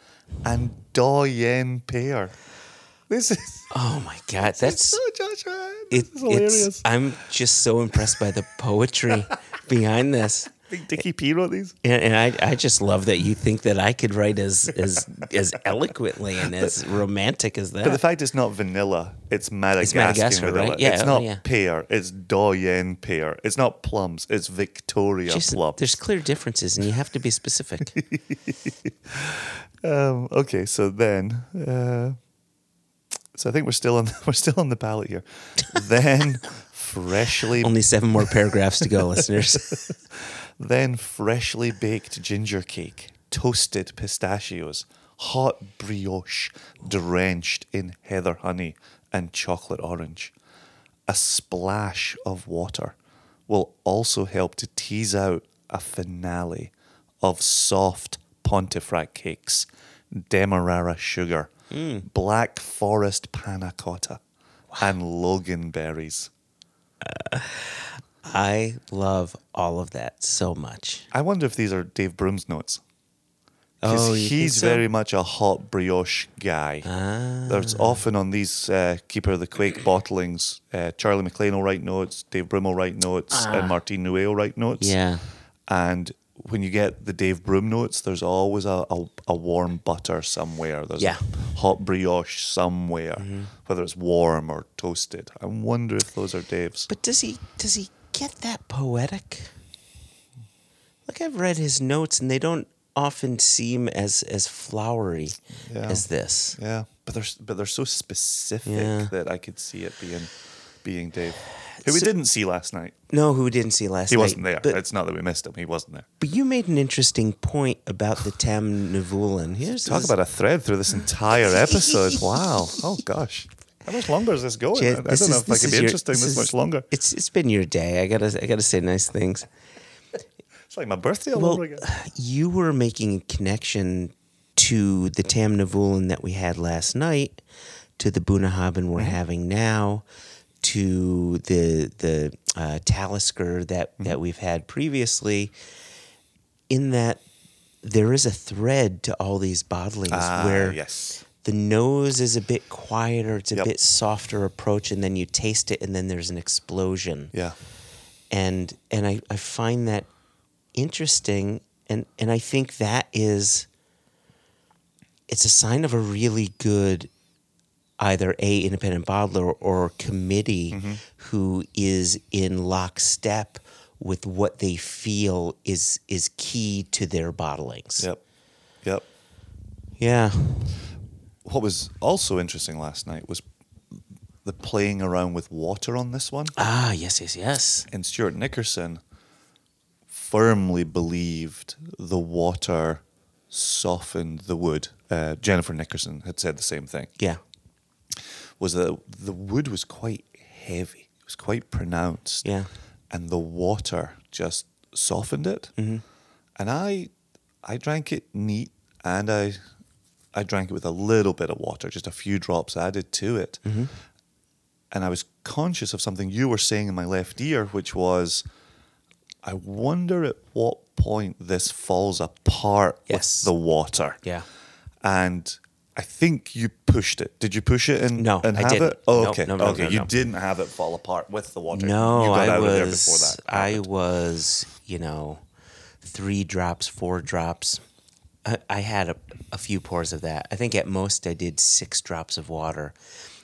and Doyen pear. This is Oh my god, that's so Joshua. it, it's. I'm just so impressed by the poetry [laughs] behind this. Think Dickie P wrote these. And, and I, I just love that you think that I could write as as as eloquently and as romantic as that. But the fact it's not vanilla, it's Madagascan, Madagascar, vanilla. right? Yeah, it's oh, not yeah. pear, it's Doyen pear. It's not plums, it's Victoria plums. there's clear differences, and you have to be specific. [laughs] Um, okay, so then, uh, so I think we're still on [laughs] we're still on the palette here. [laughs] then freshly Only seven more paragraphs to go, listeners. Then freshly baked ginger cake, toasted pistachios, hot brioche drenched in heather honey and chocolate orange. A splash of water will also help to tease out a finale of soft Pontefract cakes, Demerara sugar, hmm. Black Forest panna cotta, and loganberries. Uh, I love all of that so much. I wonder if these are Dave Broom's notes. Because Oh, he's so? very much a hot brioche guy. Ah. There's often on these uh, Keeper of the Quaich bottlings, uh, Charlie MacLean will write notes, Dave Broom will write notes, and Martine Nouet will write notes. Ah. Yeah. And when you get the Dave Broom notes, there's always a, a, a warm butter somewhere. There's Yeah. Mm-hmm. a hot brioche somewhere, whether it's warm or toasted. I wonder if those are Dave's. But does he does he get that poetic? Like I've read his notes and they don't often seem as as flowery Yeah. as this. Yeah, but they're but they're so specific Yeah. that I could see it being being Dave, who we didn't see last night. No, who we didn't see last He night. He wasn't there. But, it's not that we missed him. He wasn't there. but you made an interesting point about the Tamnavulin. Here's Talk this- about a thread through this entire episode. [laughs] wow. Oh gosh. How much longer is this going? I don't this know is- if I this could be your- interesting this, is- much longer. It's it's been your day. I gotta I gotta say nice things. It's like my birthday all Well, over again. you were making a connection to the Tamnavulin that we had last night, to the Bunnahabhain we're having now, to the the uh, Talisker that that we've had previously. In that, there is a thread to all these bottlings Ah, where yes. The nose is a bit quieter, it's a Yep. bit softer approach, and then you taste it, and then there's an explosion Yeah. and and I, I find that interesting and and I think that is it's a sign of a really good either a independent bottler or committee Mm-hmm. who is in lockstep with what they feel is is key to their bottlings. Yep. Yep. Yeah. What was also interesting last night was the playing around with water on this one. Ah, yes, yes, yes. and Stuart Nickerson firmly believed the water softened the wood. Uh, Jennifer Nickerson had said the same thing. Yeah. Was that the wood was quite heavy, it was quite pronounced, Yeah. and the water just softened it. Mm-hmm. And I, I drank it neat, and I, I drank it with a little bit of water, just a few drops added to it. Mm-hmm. And I was conscious of something you were saying in my left ear, which was, I wonder at what point this falls apart Yes. with the water. Yeah. And I think you pushed it. Did you push it and, No, and I have didn't. it? Oh, okay. no, no, okay. no, you no. didn't have it fall apart with the water. No, you got I out was. of there before that. I was, you know, three drops, four drops. I, I had a, a few pours of that. I think at most I did six drops of water,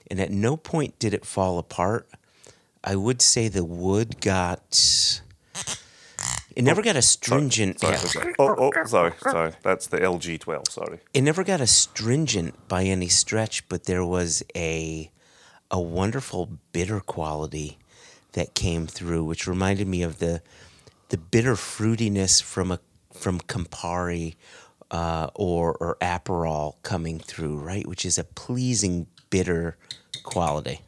and at no point did it fall apart. I would say the wood got. It never oh, got astringent. Sorry, yeah. sorry. Oh, oh, sorry, sorry. That's the LG twelve. Sorry. It never got astringent by any stretch, but there was a a wonderful bitter quality that came through, which reminded me of the the bitter fruitiness from a from Campari uh, or or Aperol coming through, right? Which is a pleasing bitter quality.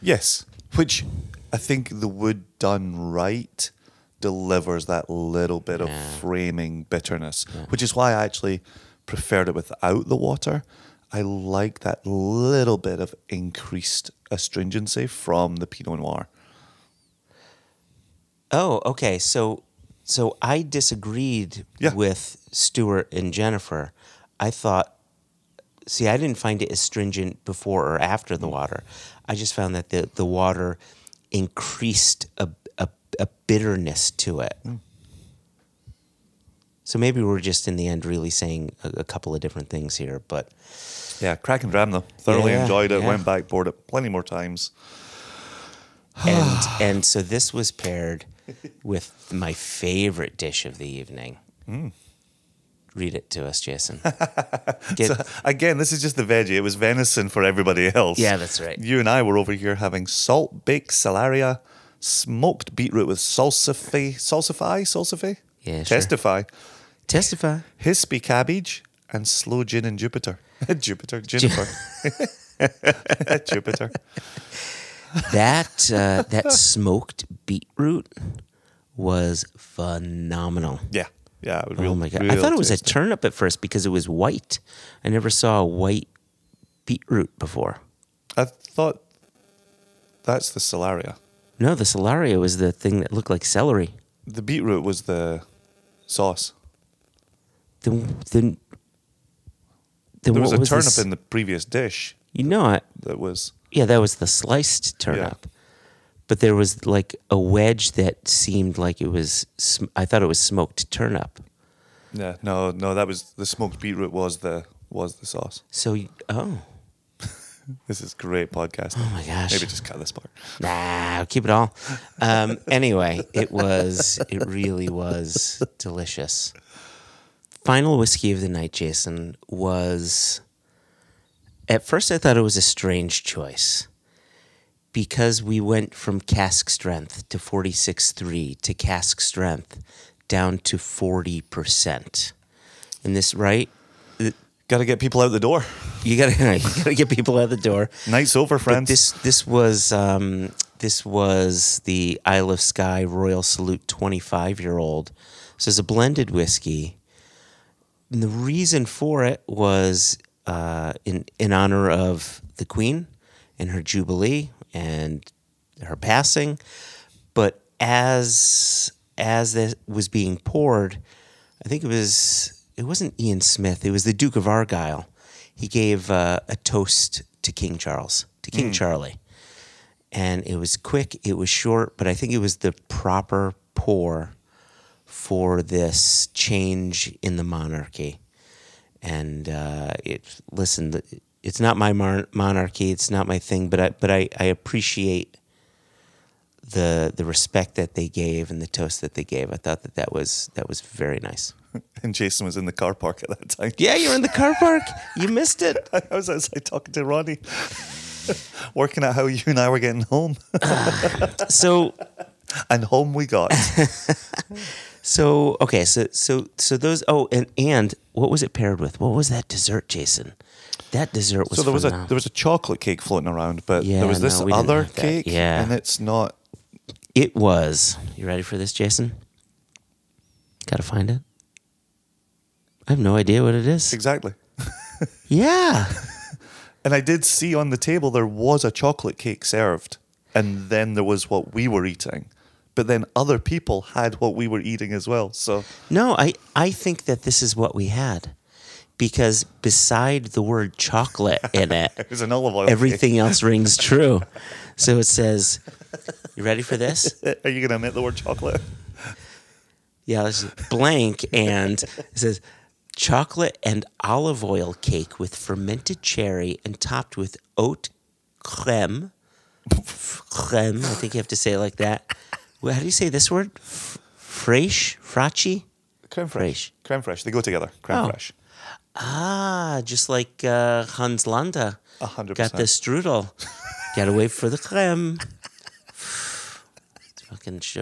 Yes, which I think the wood done right delivers that little bit of framing bitterness, which is why I actually preferred it without the water. I like that little bit of increased astringency from the Pinot Noir. Oh, okay. So so I disagreed Yeah. with Stuart and Jennifer. I thought see, I didn't find it astringent before or after Mm. the water. I just found that the, the water increased a, a, a bitterness to it. Mm. So maybe we're just in the end really saying a, a couple of different things here, but Yeah, cracking dram though. Thoroughly Yeah, enjoyed it. yeah. Went back, poured it plenty more times. and and so this was paired [laughs] with my favorite dish of the evening. Mm. Read it to us, Jason. [laughs] Get, So, again, this is just the veggie. It was venison for everybody else. Yeah, that's right. You and I were over here having salt baked celeriac, smoked beetroot with salsify, salsify, salsify? Yeah, sure. Testify. testify. Hispi cabbage and slow gin and Jupiter. [laughs] Jupiter, Juniper. Jupiter. That uh, that smoked beetroot was phenomenal. Yeah. Yeah. it was oh my god! I thought it was a turnip at first because it was white. I never saw a white beetroot before. I thought that's the celeriac. No, the celeriac was the thing that looked like celery. The beetroot was the sauce. then then then There was a turnip this? in the previous dish You know, it. that was. Yeah, that was the sliced turnip. But there was like a wedge that seemed like it was. sm- I thought it was smoked turnip. Yeah, no, no, that was the smoked beetroot was the was the sauce. So, y- oh, [laughs] This is great podcast. Oh my gosh. Maybe just cut this part. nah, keep it all. Um, anyway, it was. It really was delicious. Final whiskey of the night, Jason, was. At first, I thought it was a strange choice because we went from cask strength to 46.3 to cask strength down to 40%. And this, right? Got to get people out the door. You gotta, [laughs] you gotta get people out the door. Night's over, But friends. this this was um, this was the Isle of Skye Royal Salute 25 year old. So it's a blended whiskey. And the reason for it was uh, in in honor of the Queen and her jubilee and her passing. But as as this was being poured, I think it was it wasn't Ian Smith. It was the Duke of Argyll. He gave uh, a toast to King Charles, to King Charlie, and it was quick. It was short, but I think it was the proper pour for this change in the monarchy. And uh, it listen, it's not my mar- monarchy. It's not my thing, but I but I, I appreciate the the respect that they gave and the toast that they gave. I thought that that was that was very nice. [laughs] and Jason was in the car park at that time. Yeah, you're in the car park. You missed it. [laughs] I was outside talking to Ronnie, [laughs] working out how you and I were getting home. So and home we got. So okay. So so so those. Oh, and and what was it paired with? What was that dessert, Jason? That dessert was so there was a there was a chocolate cake floating around, but Yeah, there was this no, other cake, Yeah. and it's not. It was. You ready for this, Jason? Got to find it. I have no idea what it is. Exactly. [laughs] Yeah. [laughs] And I did see on the table there was a chocolate cake served, and then there was what we were eating. But then other people had what we were eating as well. So No, I, I think that this is what we had. Because beside the word chocolate in it, [laughs] it was an olive oil. cake. everything else rings true. So it says, You ready for this? [laughs] Are you going to admit the word chocolate? Yeah, this is blank. And it says, Chocolate and olive oil cake with fermented cherry and topped with oat creme. Creme, I think you have to say it like that. Well, How do you say this word? F- Fraiche? Fracci? Creme Fraiche. Creme fraiche. They go together. Creme Oh. fraiche. Ah, just like uh, Hans Landa. Hundred Got the strudel. [laughs] Gotta wait for the creme. [sighs] Fucking Sh-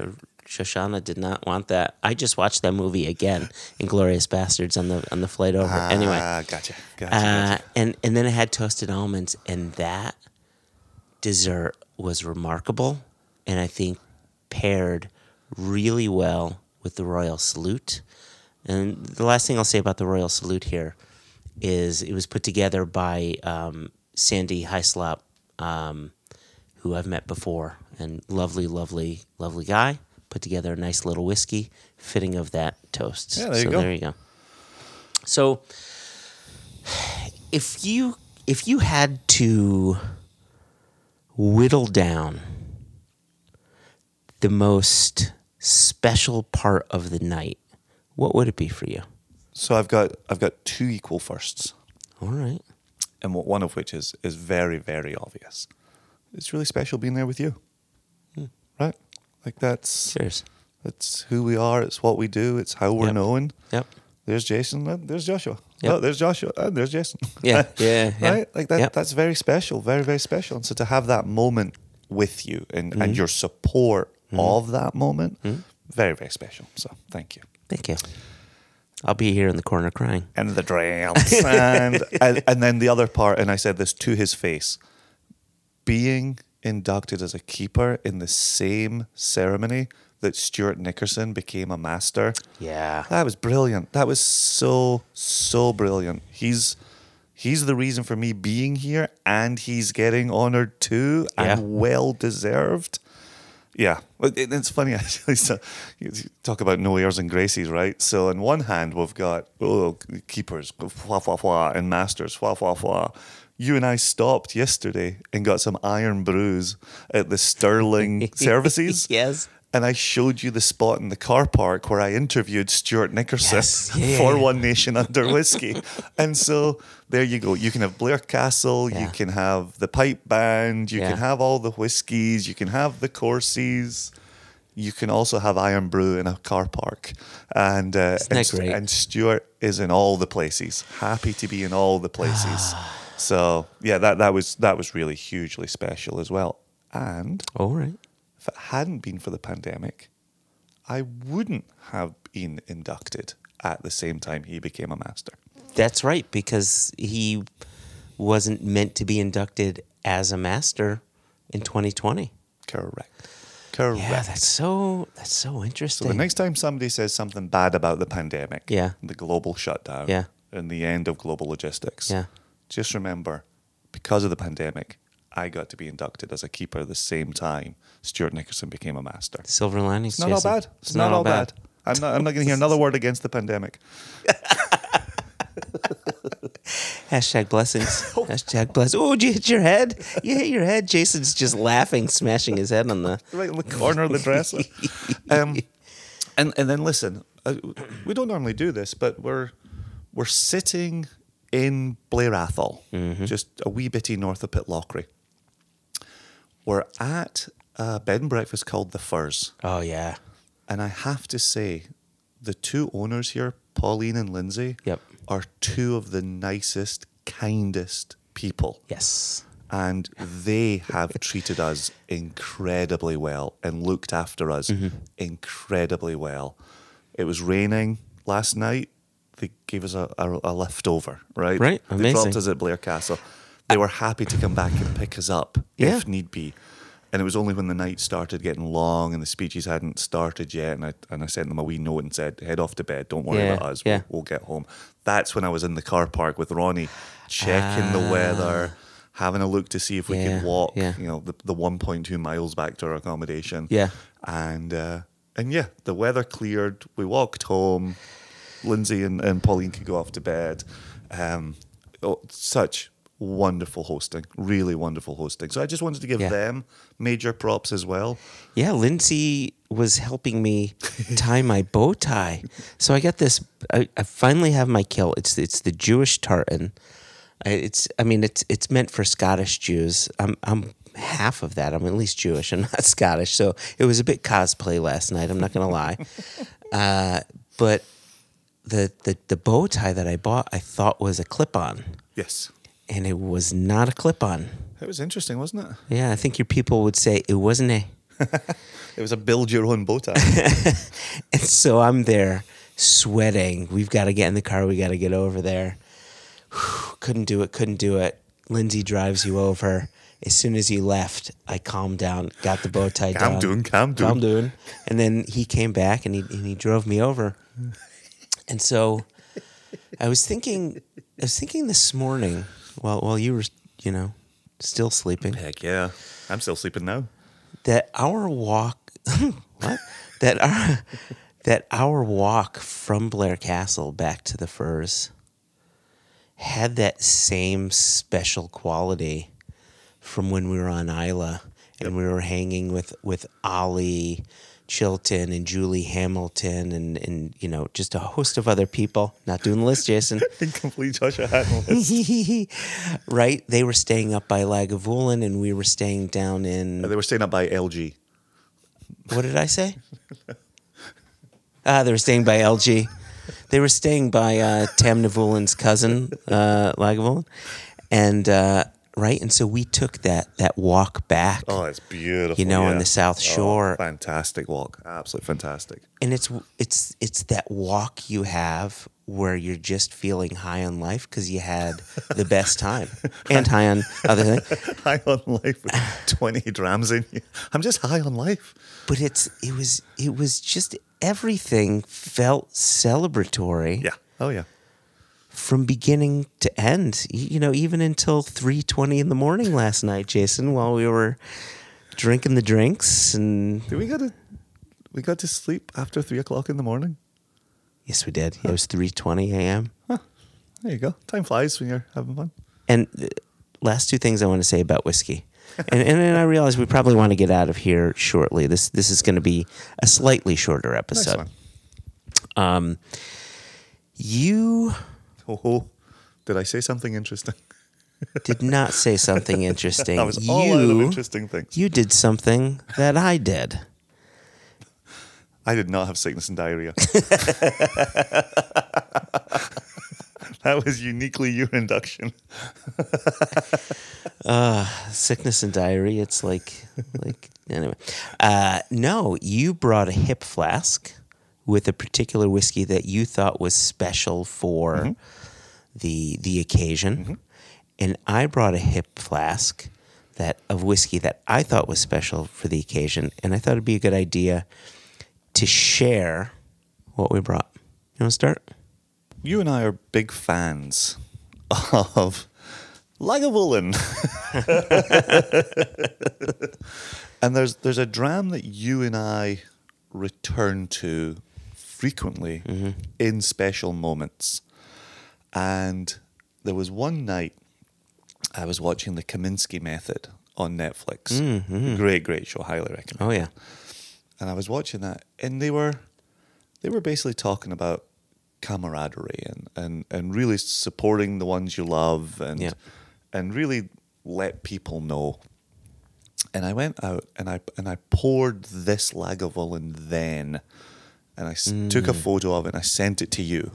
Shosanna did not want that. I just watched that movie again, Inglourious Basterds, on the on the flight over. anyway, Ah, gotcha. Gotcha. uh, gotcha. and and then it had toasted almonds, and that dessert was remarkable, and I think paired really well with the Royal Salute. And the last thing I'll say about the Royal Salute here is it was put together by um, Sandy Hyslop, um, who I've met before, and lovely, lovely, lovely guy. Put together a nice little whiskey fitting of that toast. Yeah, there you so go. there you go. So if you if you had to whittle down the most special part of the night, what would it be for you? So I've got I've got two equal firsts, All right. and what- one of which is is very very obvious. It's really special being there with you, Hmm. right? Like that's Cheers. that's who we are. It's what we do. It's how we're Yep. known. Yep. There's Jason. There's Joshua. Yep. Oh, there's Joshua. And there's Jason. Yeah, yeah, [laughs] yeah. Right? Like that. Yep. That's very special. Very very special. And so to have that moment with you and Mm-hmm. and your support Mm-hmm. of that moment, mm-hmm. very very special. So thank you. Thank you. I'll be here in the corner crying. and the drums and, [laughs] and and then the other part and i said this to his face being inducted as a keeper in the same ceremony that stuart nickerson became a master Yeah. that was brilliant that was so so brilliant he's he's the reason for me being here and he's getting honored too Yeah. and well deserved Yeah, it- it's funny [laughs] actually. So you talk about no airs and gracies, right? So on one hand, we've got oh keepers, wah, wah, wah, and masters, wah, wah, wah. You and I stopped yesterday and got some Irn-Brus at the Stirling [laughs] Services. Yes. And I showed you the spot in the car park where I interviewed Stuart Nickerson Yes. [laughs] Yeah, for. One Nation Under Whiskey. and so there you go. You can have Blair Castle, you can have the pipe band, you Yeah. can have all the whiskies, you can have the courses. You can also have Irn-Bru in a car park, and uh, and, great? and Stuart is in all the places. Happy to be in all the places. so yeah, that that was that was really hugely special as well. And All right. If it hadn't been for the pandemic, I wouldn't have been inducted at the same time he became a master. That's right, because he wasn't meant to be inducted as a master in 2020. Correct. Correct. Yeah, that's so that's so interesting. so the next time somebody says something bad about the pandemic, Yeah. the global shutdown, Yeah. and the end of global logistics, Yeah. just remember, because of the pandemic, I got to be inducted as a keeper the same time Stuart Nickerson became a master. Silver linings. It's not all bad. It's, not, all bad. I'm not. I'm not going to hear another word against the pandemic. [laughs] Hashtag blessings. [laughs] Hashtag bless. Oh, did you hit your head? You hit your head. Jason's just laughing, smashing his head on the. [laughs] right in the corner of the dresser. Um, and and then listen, uh, we don't normally do this, but we're we're sitting in Blair Atholl, just a wee bitty north of Pitlochry. We're at a bed and breakfast called the Firs. Oh yeah. and I have to say, the two owners here, Pauline and Lindsay, Yep. are two of the nicest, kindest people Yes. and they have [laughs] treated us incredibly well and looked after us Mm-hmm. incredibly well. It was raining last night. They gave us a, a, a lift over, right? Right, They dropped us at Blair Castle. They were happy to come back and pick us up Yeah. if need be. And it was only when the night started getting long and the speeches hadn't started yet, and I and I sent them a wee note and said, "Head off to bed. Don't worry Yeah, about us. yeah. We'll, we'll get home." That's when I was in the car park with Ronnie, checking the weather, having a look to see if we Ah. Yeah, could walk. You know, the, the 1.2 miles back to our accommodation. Yeah. and uh, and yeah, the weather cleared. We walked home. Lindsay and, and Pauline could go off to bed. Um, oh, such wonderful hosting, really wonderful hosting. So I just wanted to give Yeah. them major props as well. Yeah, Lindsay was helping me tie my bow tie. So I got this. I, I finally have my kilt. It's it's the Jewish tartan. I- It's I mean it's it's meant for Scottish Jews. I'm I'm half of that. I'm at least Jewish. I'm not [laughs] Scottish. So it was a bit cosplay last night. I'm not gonna lie. [laughs] Uh, but the, the the bow tie that I bought, I thought was a clip on, Yes. And it was not a clip on. It was interesting, wasn't it? Yeah, I think your people would say it wasn't a. [laughs] It was a build your own bow tie. [laughs] And so I'm there sweating. We've got to get in the car. We got to get over there. Whew, couldn't do it. Couldn't do it. Lindsay drives you over. As soon as he left, I calmed down, got the bow tie Calm down. down, calm down. Calm doing. And then he came back and he, and he drove me over. [laughs] And so I was thinking, I was thinking this morning while, while you were, you know, still sleeping Heck yeah. I'm still sleeping now. that our walk [laughs] what that our that our walk from Blair Castle back to the Firs had that same special quality from when we were on Islay and we were hanging with with Ollie Chilton and Julie Hamilton and and you know just a host of other people. Not doing the list, Jason. [laughs] Incomplete Joshua Hatton list. [laughs] right? They were staying up by Lagavulin and we were staying down in they were staying up by LG. What did I say? Ah, they were staying by LG. They were staying by uh, Tamnavulin's cousin, uh, Lagavulin. And, uh, right? And so we took that, that walk back. Oh, it's beautiful. You know, on the South Oh, Shore. fantastic walk. Absolutely fantastic. And it's, it's, it's that walk you have where you're just feeling high on life because you had the best time [laughs] and high on other things. [laughs] high on life with 20 drams in you. I'm just high on life. But it's, it was, it was just everything felt celebratory. Yeah. Oh, yeah. From beginning to end. You know, even until three twenty in the morning last night, Jason, while we were drinking the drinks, and Did we got to we got to sleep after three o'clock in the morning? yes, we did. It was three twenty a.m. There you go. Time flies when you're having fun. And uh, last two things I want to say about whiskey. [laughs] and, and then I realize we probably want to get out of here shortly. This this is going to be a slightly shorter episode. Um, you Oh, ho, did I say something interesting? [laughs] did not say something interesting. That was you, all out of interesting things. You did something that I did. I did not have sickness and diarrhea. [laughs] that was uniquely your induction. [laughs] Sickness and diarrhea. It's like, like anyway. Uh, no, you brought a hip flask with a particular whiskey that you thought was special for Mm-hmm. the the occasion, and I brought a hip flask that of whiskey that I thought was special for the occasion, and I thought it'd be a good idea to share what we brought. You want to start? You and I are big fans of Lagavulin. [laughs] and there's there's a dram that you and I return to frequently mm-hmm. in special moments. And there was one night I was watching the Kominsky Method on Netflix. Mm-hmm. Great, great show. Highly recommend Oh yeah, and I was watching that, and they were they were basically talking about camaraderie and and and really supporting the ones you love and Yeah. and really let people know. And I went out and I and I poured this Lagavulin then, and I s- took a mm. photo of it and I sent it to you,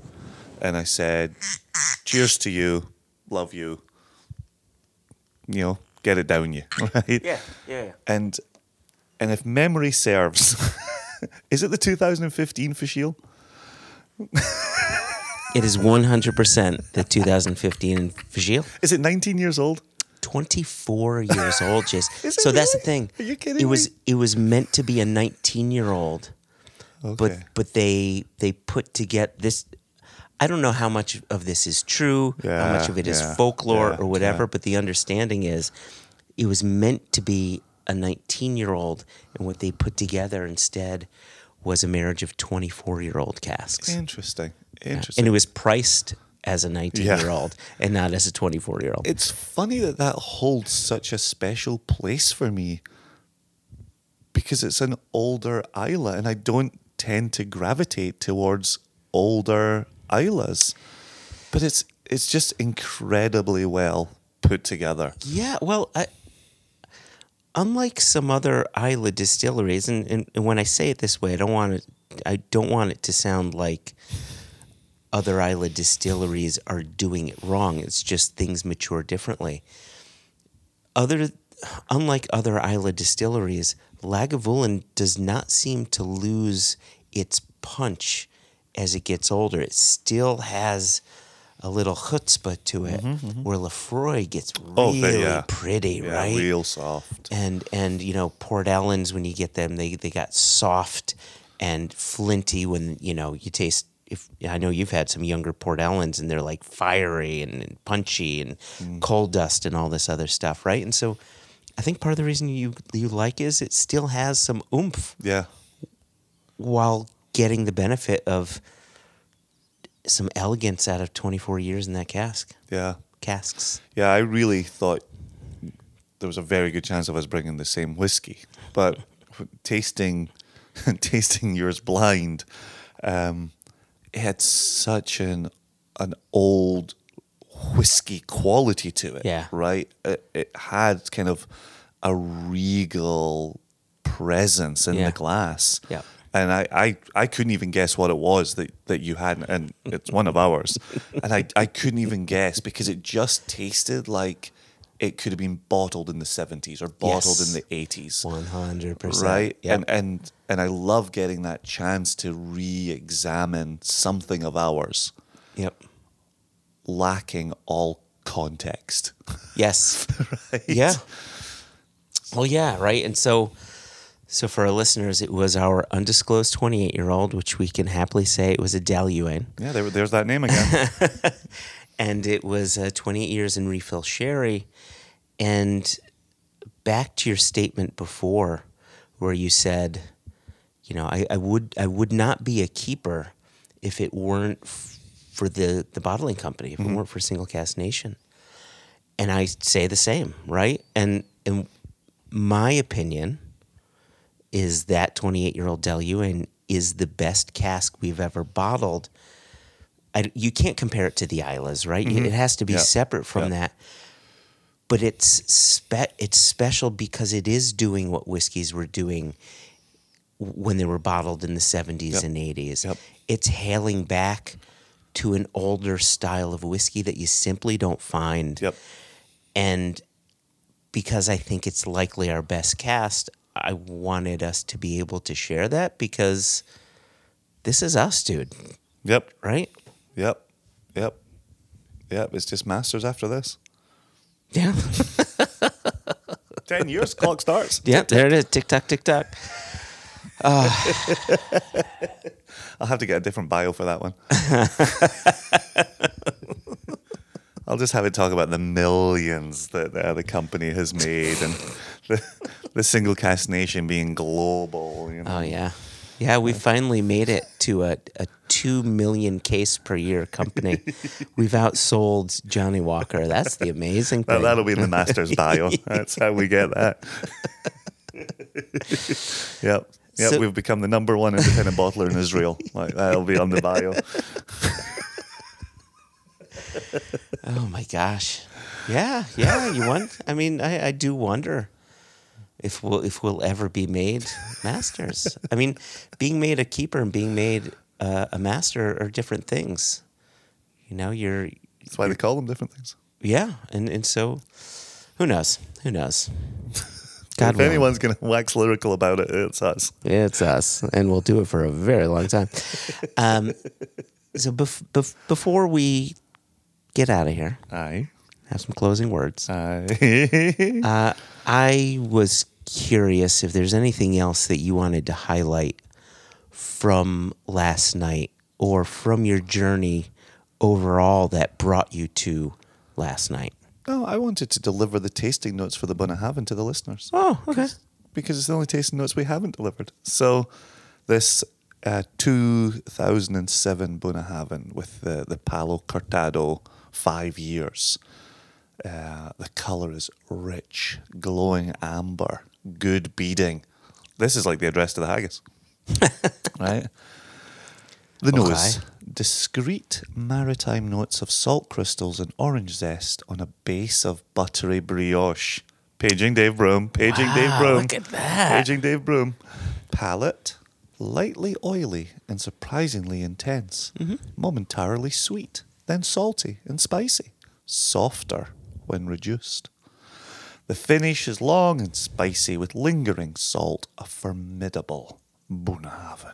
and I said, "Cheers to you, love you." You know, get it down you, [laughs] right? yeah, yeah. And and if memory serves, [laughs] is it the 2015 Fashil? [laughs] It is one hundred percent the 2015 Vigil. Is it 19 years old? 24 years old, just Is it so that's the thing. Are you kidding It was it was meant to be a 19 year old, but Okay. but they they put to get this. I don't know how much of this is true, how much of it is yeah, folklore yeah, or whatever. yeah. But the understanding is, it was meant to be a 19 year old, and what they put together instead was a marriage of 24 year old casks. Interesting. Yeah. Interesting. And it was priced as a 19 year old and not as a 24 year old. it's funny that that holds such a special place for me because it's an older Islay, and I don't tend to gravitate towards older Islays. But it's it's just incredibly well put together. Yeah, well, I, unlike some other Islay distilleries, and, and, and when I say it this way, I don't want it. I don't want it to sound like other Islay distilleries are doing it wrong. It's just things mature differently. Other, unlike other Islay distilleries, Lagavulin does not seem to lose its punch as it gets older. It still has a little chutzpah to it, where Laphroaig gets really Oh, they- yeah. pretty, Yeah, right? real soft. and and you know Port Ellens when you get them they they got soft and flinty when you know you taste if I know you've had some younger Port Ellens and they're like fiery and, and punchy and Mm. coal dust and all this other stuff right and so I think part of the reason you you like is it still has some oomph Yeah. while getting the benefit of some elegance out of 24 years in that cask Yeah. casks Yeah, I really thought there was a very good chance of us bringing the same whiskey, but [laughs] tasting [laughs] tasting yours blind, um, it had such an an old whiskey quality to it. Yeah. right. It, it had kind of a regal presence in Yeah. the glass. Yeah. And I, I, I couldn't even guess what it was that, that you had, and it's one of ours. [laughs] And I, I couldn't even guess because it just tasted like it could have been bottled in the 70s or bottled Yes. in the 80s. 100% Right? Yep. And, and, and I love getting that chance to re examine something of ours yep lacking all context. Yes. [laughs] Yeah. Well, yeah, right. And so, so for our listeners, it was our undisclosed 28 year old, which we can happily say it was a Dailuaine, Yeah, there, there's that name again. [laughs] and it was uh, 28 years in refill sherry. And back to your statement before, where you said, you know, I, I would I would not be a keeper if it weren't for the the bottling company, if it mm-hmm. weren't for Single Cask Nation. And I say the same, right? And and my opinion is that 28 year old Dailuaine is the best cask we've ever bottled. I, you can't compare it to the Islays, right? Mm-hmm. It has to be separate from that. But it's spe- it's special because it is doing what whiskeys were doing when they were bottled in the 70s Yep. and 80s. Yep. It's hailing back to an older style of whiskey that you simply don't find. Yep. And because I think it's likely our best cask, I wanted us to be able to share that because this is us, dude, Yep. right? Yep. Yep. Yep. It's just masters after this. Yeah. Ten years, clock starts. Yep. there it is. Tick tock, tick tock. Ah. I'll have to get a different bio for that one. [laughs] I'll just have it talk about the millions that uh, the company has made and the, the Single Cask Nation being global. You know? Oh yeah, yeah. We finally made it to a, a two million case per year company. [laughs] We've outsold Johnnie Walker. That's the amazing That, thing. that'll be in the master's bio. That's how we get that. [laughs] yep. Yep. So- We've become the number one independent bottler in Israel. [laughs] Like that'll be on the bio. [laughs] Oh my gosh. Yeah, yeah. You want? I mean, I, I do wonder if we'll if we'll ever be made masters. I mean, being made a keeper and being made uh, a master are different things. You know, you're That's why they call them different things. yeah, and and so who knows? Who knows? God if willing. anyone's going [laughs] to wax lyrical about it, it's us. It's us, and we'll do it for a very long time. [laughs] Um, so bef- bef- before we get out of here, I have some closing words. Aye. Uh, I was curious if there's anything else that you wanted to highlight from last night or from your journey overall that brought you to last night. No, I wanted to deliver the tasting notes for the Bunnahabhain to the listeners. Oh, okay. because it's the only tasting notes we haven't delivered. So this uh, 2007 Bunnahabhain with the, the Palo Cortado five years. Uh, the color is rich, glowing amber, good beading. This is like the address to the haggis, [laughs] right? The nose, Discreet maritime notes of salt crystals and orange zest on a base of buttery brioche. Paging Dave Broom, paging Dave Wow, Broom. look at that. Paging Dave Broom. Palate, lightly oily and surprisingly intense. Mm-hmm. Momentarily sweet, then salty and spicy. Softer when reduced. The finish is long and spicy with lingering salt, a formidable Bunnahabhain.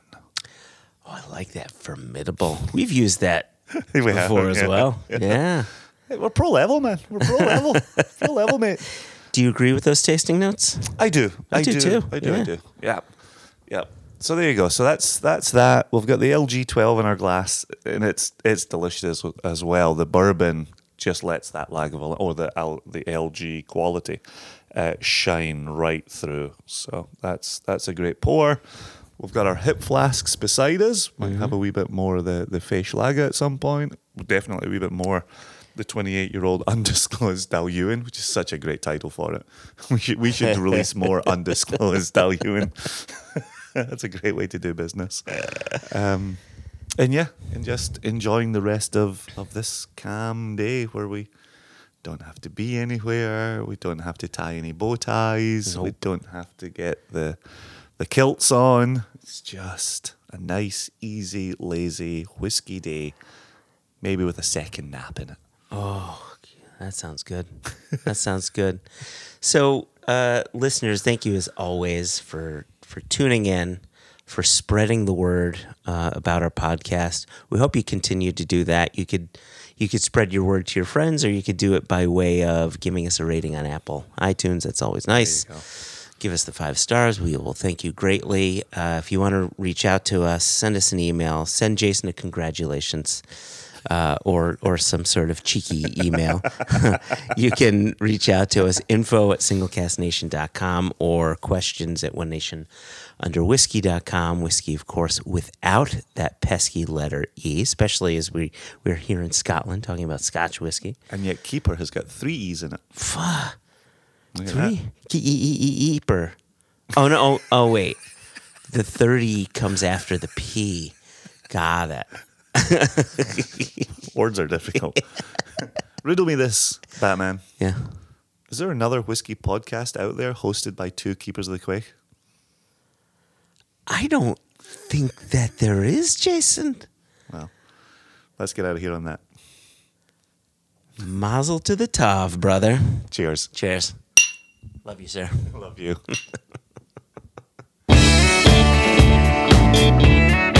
Oh, I like that formidable. We've used that [laughs] We have, before as yeah. well. [laughs] Yeah. Hey, we're pro level, man. We're pro level. [laughs] pro level, mate. Do you agree with those tasting notes? I do. I do too. I do. I do. Yeah. Yeah. So there you go. So that's that's that. We've got the LG 12 in our glass, and it's it's delicious as, as well. The bourbon just lets that Lagavulin or the the LG quality uh, shine right through. So that's that's a great pour. We've got our hip flasks beside us. Might have a wee bit more of the the Feish Lager at some point. Definitely a wee bit more the 28 year old [laughs] undisclosed Dailuaine, which is such a great title for it. [laughs] We should, we should release more [laughs] undisclosed Dailuaine. That's a great way to do business. Um, and yeah, and just enjoying the rest of, of this calm day where we don't have to be anywhere. We don't have to tie any bow ties. We don't have to get the the kilts on. It's just a nice, easy, lazy whiskey day, maybe with a second nap in it. Oh, that sounds good. [laughs] that sounds good. So, uh, listeners, thank you as always for for tuning in, for spreading the word uh, about our podcast. We hope you continue to do that. You could you could spread your word to your friends, or you could do it by way of giving us a rating on Apple, iTunes. That's always nice. Give us the five stars. We will thank you greatly. Uh, if you want to reach out to us, send us an email. Send Jason a congratulations. Uh, or or some sort of cheeky email. [laughs] you can reach out to us info at singlecasknation.com or questions at one nation under whiskey.com. Whiskey, of course, without that pesky letter E, especially as we, we're here in Scotland talking about Scotch whiskey. And yet, Keeper has got three E's in it. Fuck. Three? Ke- e- Oh, no. Oh, oh, wait. The 30 comes after the P. Got it. [laughs] Words are difficult. Riddle me this, Batman. Yeah. Is there another whiskey podcast out there hosted by two keepers of the Quaich? I don't think that there is, Jason. Well, let's get out of here on that. Mazel to the Tav, brother. Cheers. Cheers. Love you, sir. [laughs] Love you. [laughs]